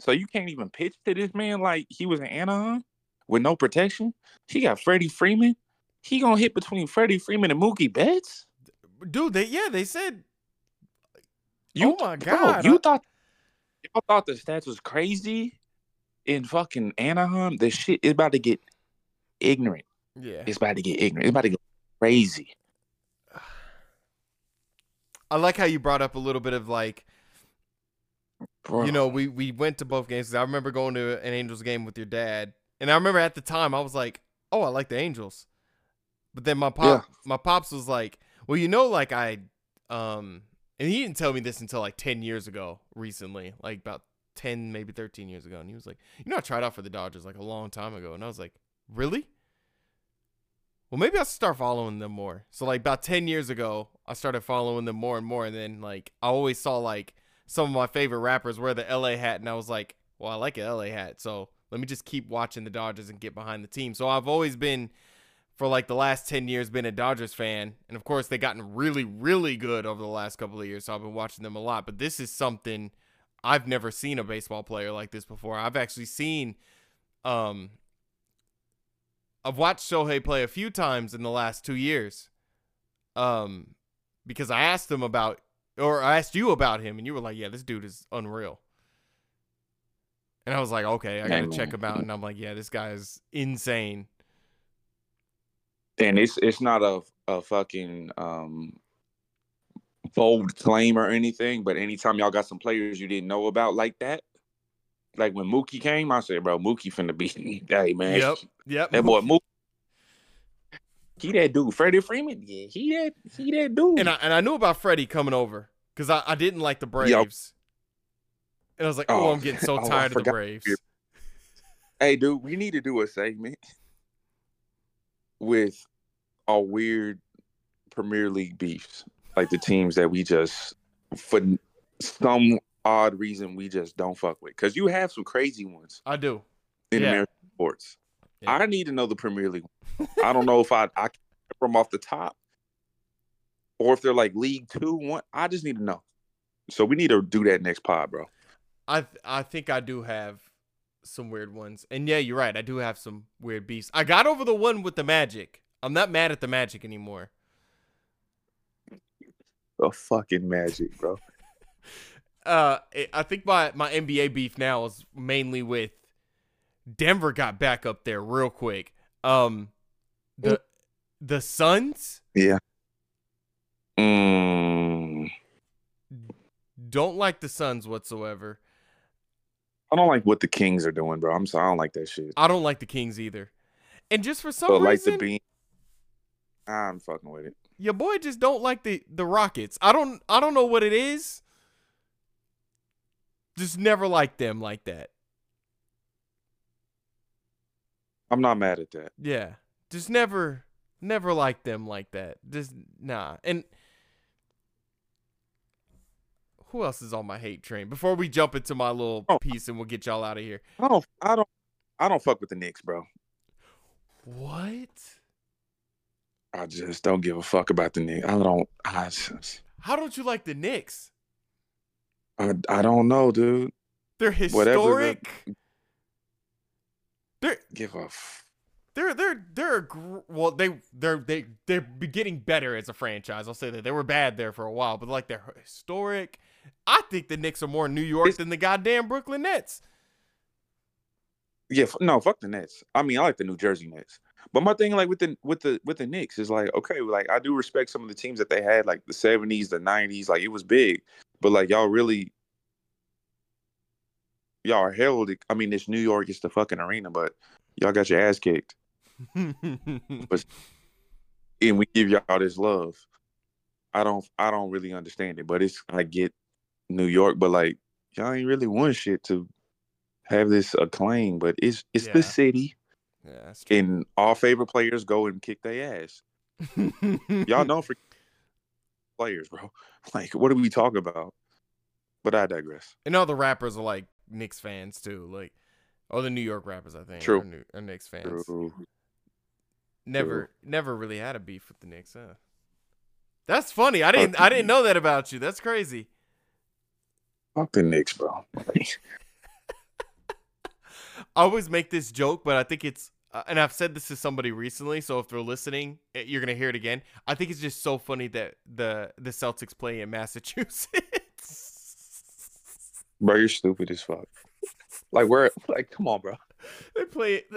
so you can't even pitch to this man like he was in Anaheim with no protection. He got Freddie Freeman. He gonna hit between Freddie Freeman and Mookie Betts. Dude, they yeah, they said. You, oh my god! Bro, you thought you thought the stats was crazy in fucking Anaheim? The shit is about to get ignorant. Yeah, it's about to get ignorant. It's about to get crazy. I like how you brought up a little bit of like Bro. You know, we we went to both games. I remember going to an Angels game with your dad, and I remember at the time I was like, "Oh, I like the Angels," but then my pop, yeah. my pops was like, "Well, you know, like I, um, and he didn't tell me this until like ten years ago, recently, like about ten, maybe thirteen years ago." And he was like, "You know, I tried out for the Dodgers like a long time ago," and I was like, "Really?" Well, maybe I'll start following them more. So like about ten years ago, I started following them more and more, and then like I always saw like some of my favorite rappers wear the LA hat, and I was like, well, I like an LA hat, so let me just keep watching the Dodgers and get behind the team. So I've always been, for like the last 10 years, been a Dodgers fan. And of course, they've gotten really, really good over the last couple of years. So I've been watching them a lot. But this is something I've never seen a baseball player like this before. I've actually seen, um, I've watched Shohei play a few times in the last two years. Um, because I asked him about or I asked you about him, and you were like, "Yeah, this dude is unreal." And I was like, "Okay, I gotta check him out." And I'm like, "Yeah, this guy is insane." And it's it's not a a fucking um bold claim or anything, but anytime y'all got some players you didn't know about like that, like when Mookie came, I said, bro, Mookie finna be, hey man, Yep. Yep. that boy Mookie, he that dude, Freddie Freeman, yeah, he that, he that dude. And I and I knew about Freddie coming over because I, I didn't like the Braves. And I was like, oh, Oh, I'm getting so oh, tired of the. Braves. hey, dude, we need to do a segment with our weird Premier League beefs, like the teams that we just for some odd reason we just don't fuck with. Because you have some crazy ones I do. in Yeah. American sports. Yeah. I need to know the Premier League. I don't know if I I them off the top, or if they're like League Two. One, I just need to know. So we need to do that next pod, bro. I th- I think I do have some weird ones. And yeah, you're right. I do have some weird beasts. I got over the one with the Magic. I'm not mad at the Magic anymore. The fucking magic, bro. Uh, I- I think my my NBA beef now is mainly with Denver. Got back up there real quick. Um, the the Suns Yeah. Mm, don't like the Suns whatsoever. I don't like what the Kings are doing, bro. I'm sorry, I don't like that shit. I don't like the Kings either. And just for some But like reason, the beam, I'm fucking with it. your boy just don't like the the Rockets. I don't I don't know what it is. Just never liked them like that. I'm not mad at that. Yeah. Just never never liked them like that. Just nah. And who else is on my hate train? Before we jump into my little Oh. piece and we'll get y'all out of here. I don't. I don't. I don't fuck with the Knicks, bro. What? I just don't give a fuck about the Knicks. I don't. I. just- How don't you like the Knicks? I, I don't know, dude. They're Whatever the- historic. They're Give a. F- they're they're they're well they they're they they're getting better as a franchise. I'll say that they were bad there for a while, but like they're historic. I think the Knicks are more New York It's- than the goddamn Brooklyn Nets. yeah. No. Fuck the Nets. I mean, I like the New Jersey Nets. But my thing, like with the with the with the Knicks, is like okay, like I do respect some of the teams that they had, like the '70s, the '90s. Like it was big, but like y'all really, y'all are held. I mean, it's New York, it's the fucking arena, but y'all got your ass kicked. but and we give y'all this love. I don't I don't really understand it, but it's I get New York, but like y'all ain't really won shit to have this acclaim, but it's it's Yeah. the city yeah, that's true. and all favorite players go and kick their ass. Y'all know for players, bro. Like what are we talking about? But I digress. and all the rappers are like Knicks fans too. Like, oh, the New York rappers, I think, True. are, New, are Knicks fans. True. Never, never really had a beef with the Knicks. Huh? That's funny. I didn't, I didn't know that about you. That's crazy. Fuck the Knicks, bro. I always make this joke, but I think it's, uh, and I've said this to somebody recently. So if they're listening, eh, you're gonna hear it again. I think it's just so funny that the the Celtics play in Massachusetts. bro, you're stupid as fuck. Like where like come on, bro. they play.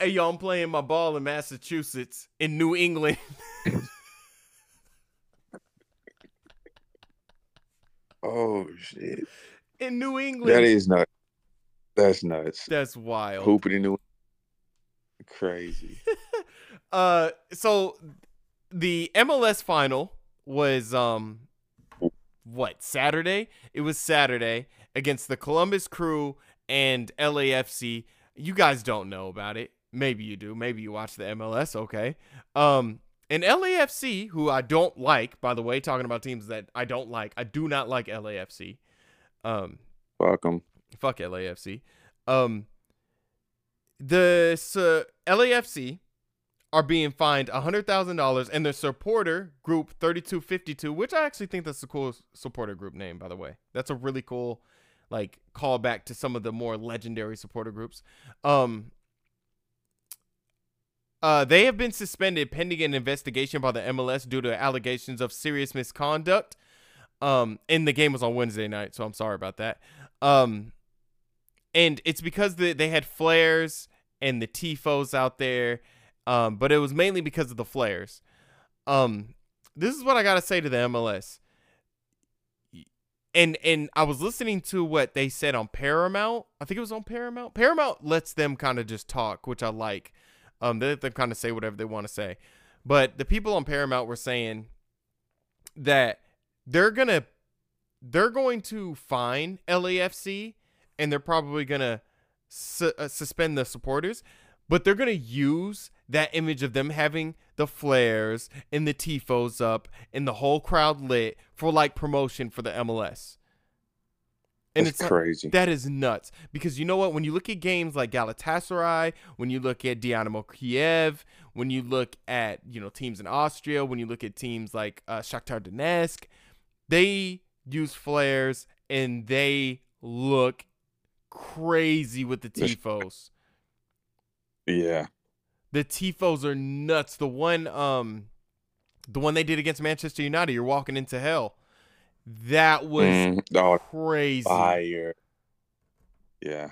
Hey, yo, I'm playing my ball in Massachusetts, in New England. Oh shit. In New England. That is nuts. That's nuts. That's wild. Hooping in New crazy. Uh, so the MLS final was um, what Saturday? It was Saturday against the Columbus Crew and LAFC. You guys don't know about it. Maybe you do. Maybe you watch the MLS. Okay. Um, and LAFC, who I don't like, by the way, talking about teams that I don't like. I do not like LAFC. Um, Fuck them. Fuck LAFC. Um, the uh, LAFC are being fined hundred thousand dollars, and their supporter group thirty two fifty two, which I actually think that's a cool supporter group name, by the way. That's a really cool, like callback to some of the more legendary supporter groups. Um. Uh, they have been suspended pending an investigation by the MLS due to allegations of serious misconduct. Um, and the game was on Wednesday night, so I'm sorry about that. Um, and it's because the, they had flares and the tifos out there, um, but it was mainly because of the flares. Um, this is what I gotta say to the MLS: and and I was listening to what they said on Paramount. I think it was on Paramount. Paramount lets them kind of just talk, which I like. Um, they let them kind of say whatever they want to say. But the people on Paramount were saying that they're gonna they're going to fine LAFC and they're probably gonna su- uh, suspend the supporters, but they're gonna use that image of them having the flares and the tifos up and the whole crowd lit for like promotion for the MLS. And That's it's crazy. that is nuts because you know what? When you look at games like Galatasaray, when you look at Dynamo Kiev, when you look at you know teams in Austria, when you look at teams like uh, Shakhtar Donetsk, they use flares and they look crazy with the tifos. yeah. The tifos are nuts. The one um the one they did against Manchester United, you're walking into hell. That was Mm, oh, crazy. fire. Yeah.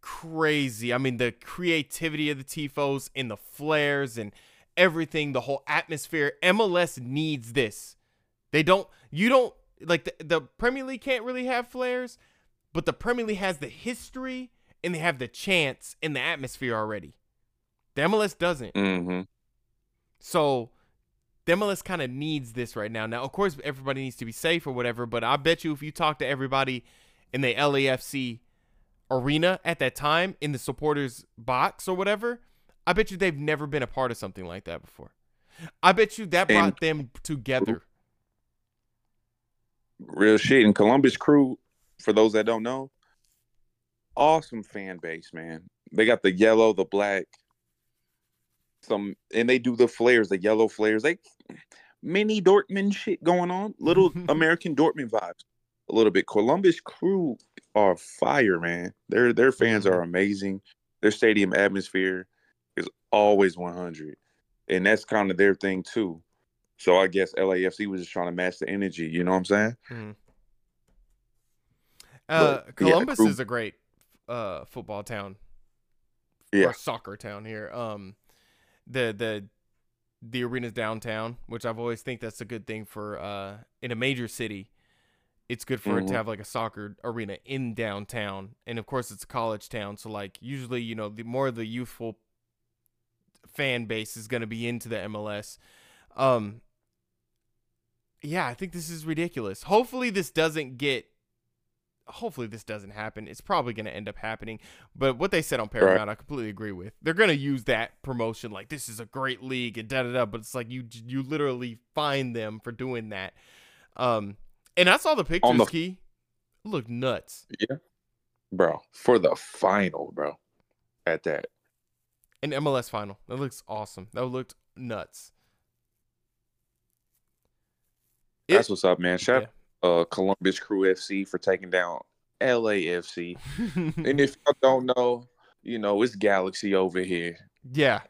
Crazy. I mean, the creativity of the tifos and the flares and everything, the whole atmosphere. MLS needs this. They don't you don't like the, the Premier League can't really have flares, but the Premier League has the history and they have the chance and the atmosphere already. The MLS doesn't. Mm-hmm. So the MLS kind of needs this right now. Now, of course, everybody needs to be safe or whatever, but I bet you if you talk to everybody in the LAFC arena at that time in the supporters box or whatever, I bet you they've never been a part of something like that before. I bet you that brought And- them together. Real shit. And Columbus Crew, for those that don't know, awesome fan base, man. They got the yellow, the black, some, and they do the flares, the yellow flares. They mini Dortmund shit going on, little American Dortmund vibes, a little bit. Columbus Crew are fire, man. Their their fans are amazing. Their stadium atmosphere is always 100, and that's kind of their thing too. So I guess LAFC was just trying to match the energy. You know what I'm saying? Mhm. Uh, But, Columbus Crew- is a great uh, football town Yeah. or soccer town here. Um, the the the arena's downtown, which I've always think that's a good thing for uh in a major city. It's good for it Mhm. to have like a soccer arena in downtown, and of course it's a college town, so like usually you know the more of the youthful fan base is going to be into the MLS. Um, yeah, I think this is ridiculous. Hopefully this doesn't get. Hopefully this doesn't happen. It's probably going to end up happening. But what they said on Paramount, I completely agree with. They're going to use that promotion like this is a great league and da da da. But it's like you you literally find them for doing that. Um, and I saw the pictures. the- Key look nuts. Yeah, bro, for the final, bro. At that, An MLS final. That looks awesome. That looked nuts. It- that's what's up, man. Shout Yeah. Uh Columbus Crew FC for taking down LAFC. and if y'all don't know, you know it's Galaxy over here. yeah.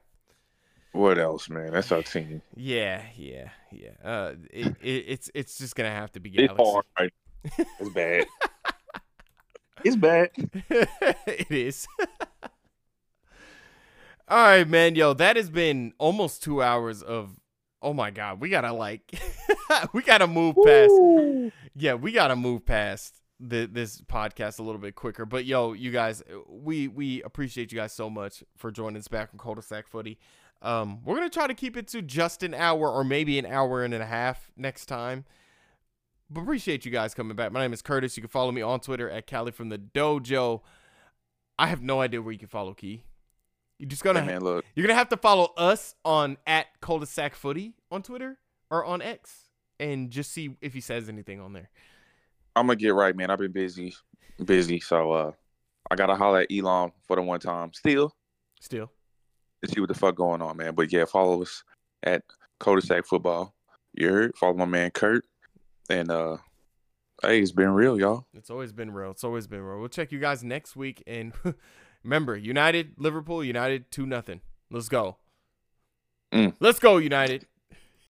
What else, man? That's our team. Yeah, yeah, yeah. Uh, it, it, it's it's just gonna have to be Galaxy. It's hard. Right? It's bad. it's bad. it is. All right, man. Yo, that has been almost two hours of. Oh my God, we gotta like, we gotta move past. Woo! Yeah, we gotta move past the, this podcast a little bit quicker. But yo, you guys, we we appreciate you guys so much for joining us back on Cul-de-sac Footy. Um, we're gonna try to keep it to just an hour or maybe an hour and a half next time. But appreciate you guys coming back. My name is Curtis. You can follow me on Twitter at Cali from the Dojo. I have no idea where you can follow Key. You're just gonna Hey, man, look. you're gonna have to follow us on at cul-de-sac footy on Twitter or on X and just see if he says anything on there. I'm gonna get right, man. I've been busy, busy. So uh, I gotta holler at Elon for the one time. Still, Still. to see what the fuck going on, man. But yeah, follow us at Cul-de-sac Football. You heard? Follow my man Kurt. And uh, hey, it's been real, y'all. It's always been real. It's always been real. We'll check you guys next week and remember, United, Liverpool, United 2 nothing. Let's go. Mm. Let's go, United.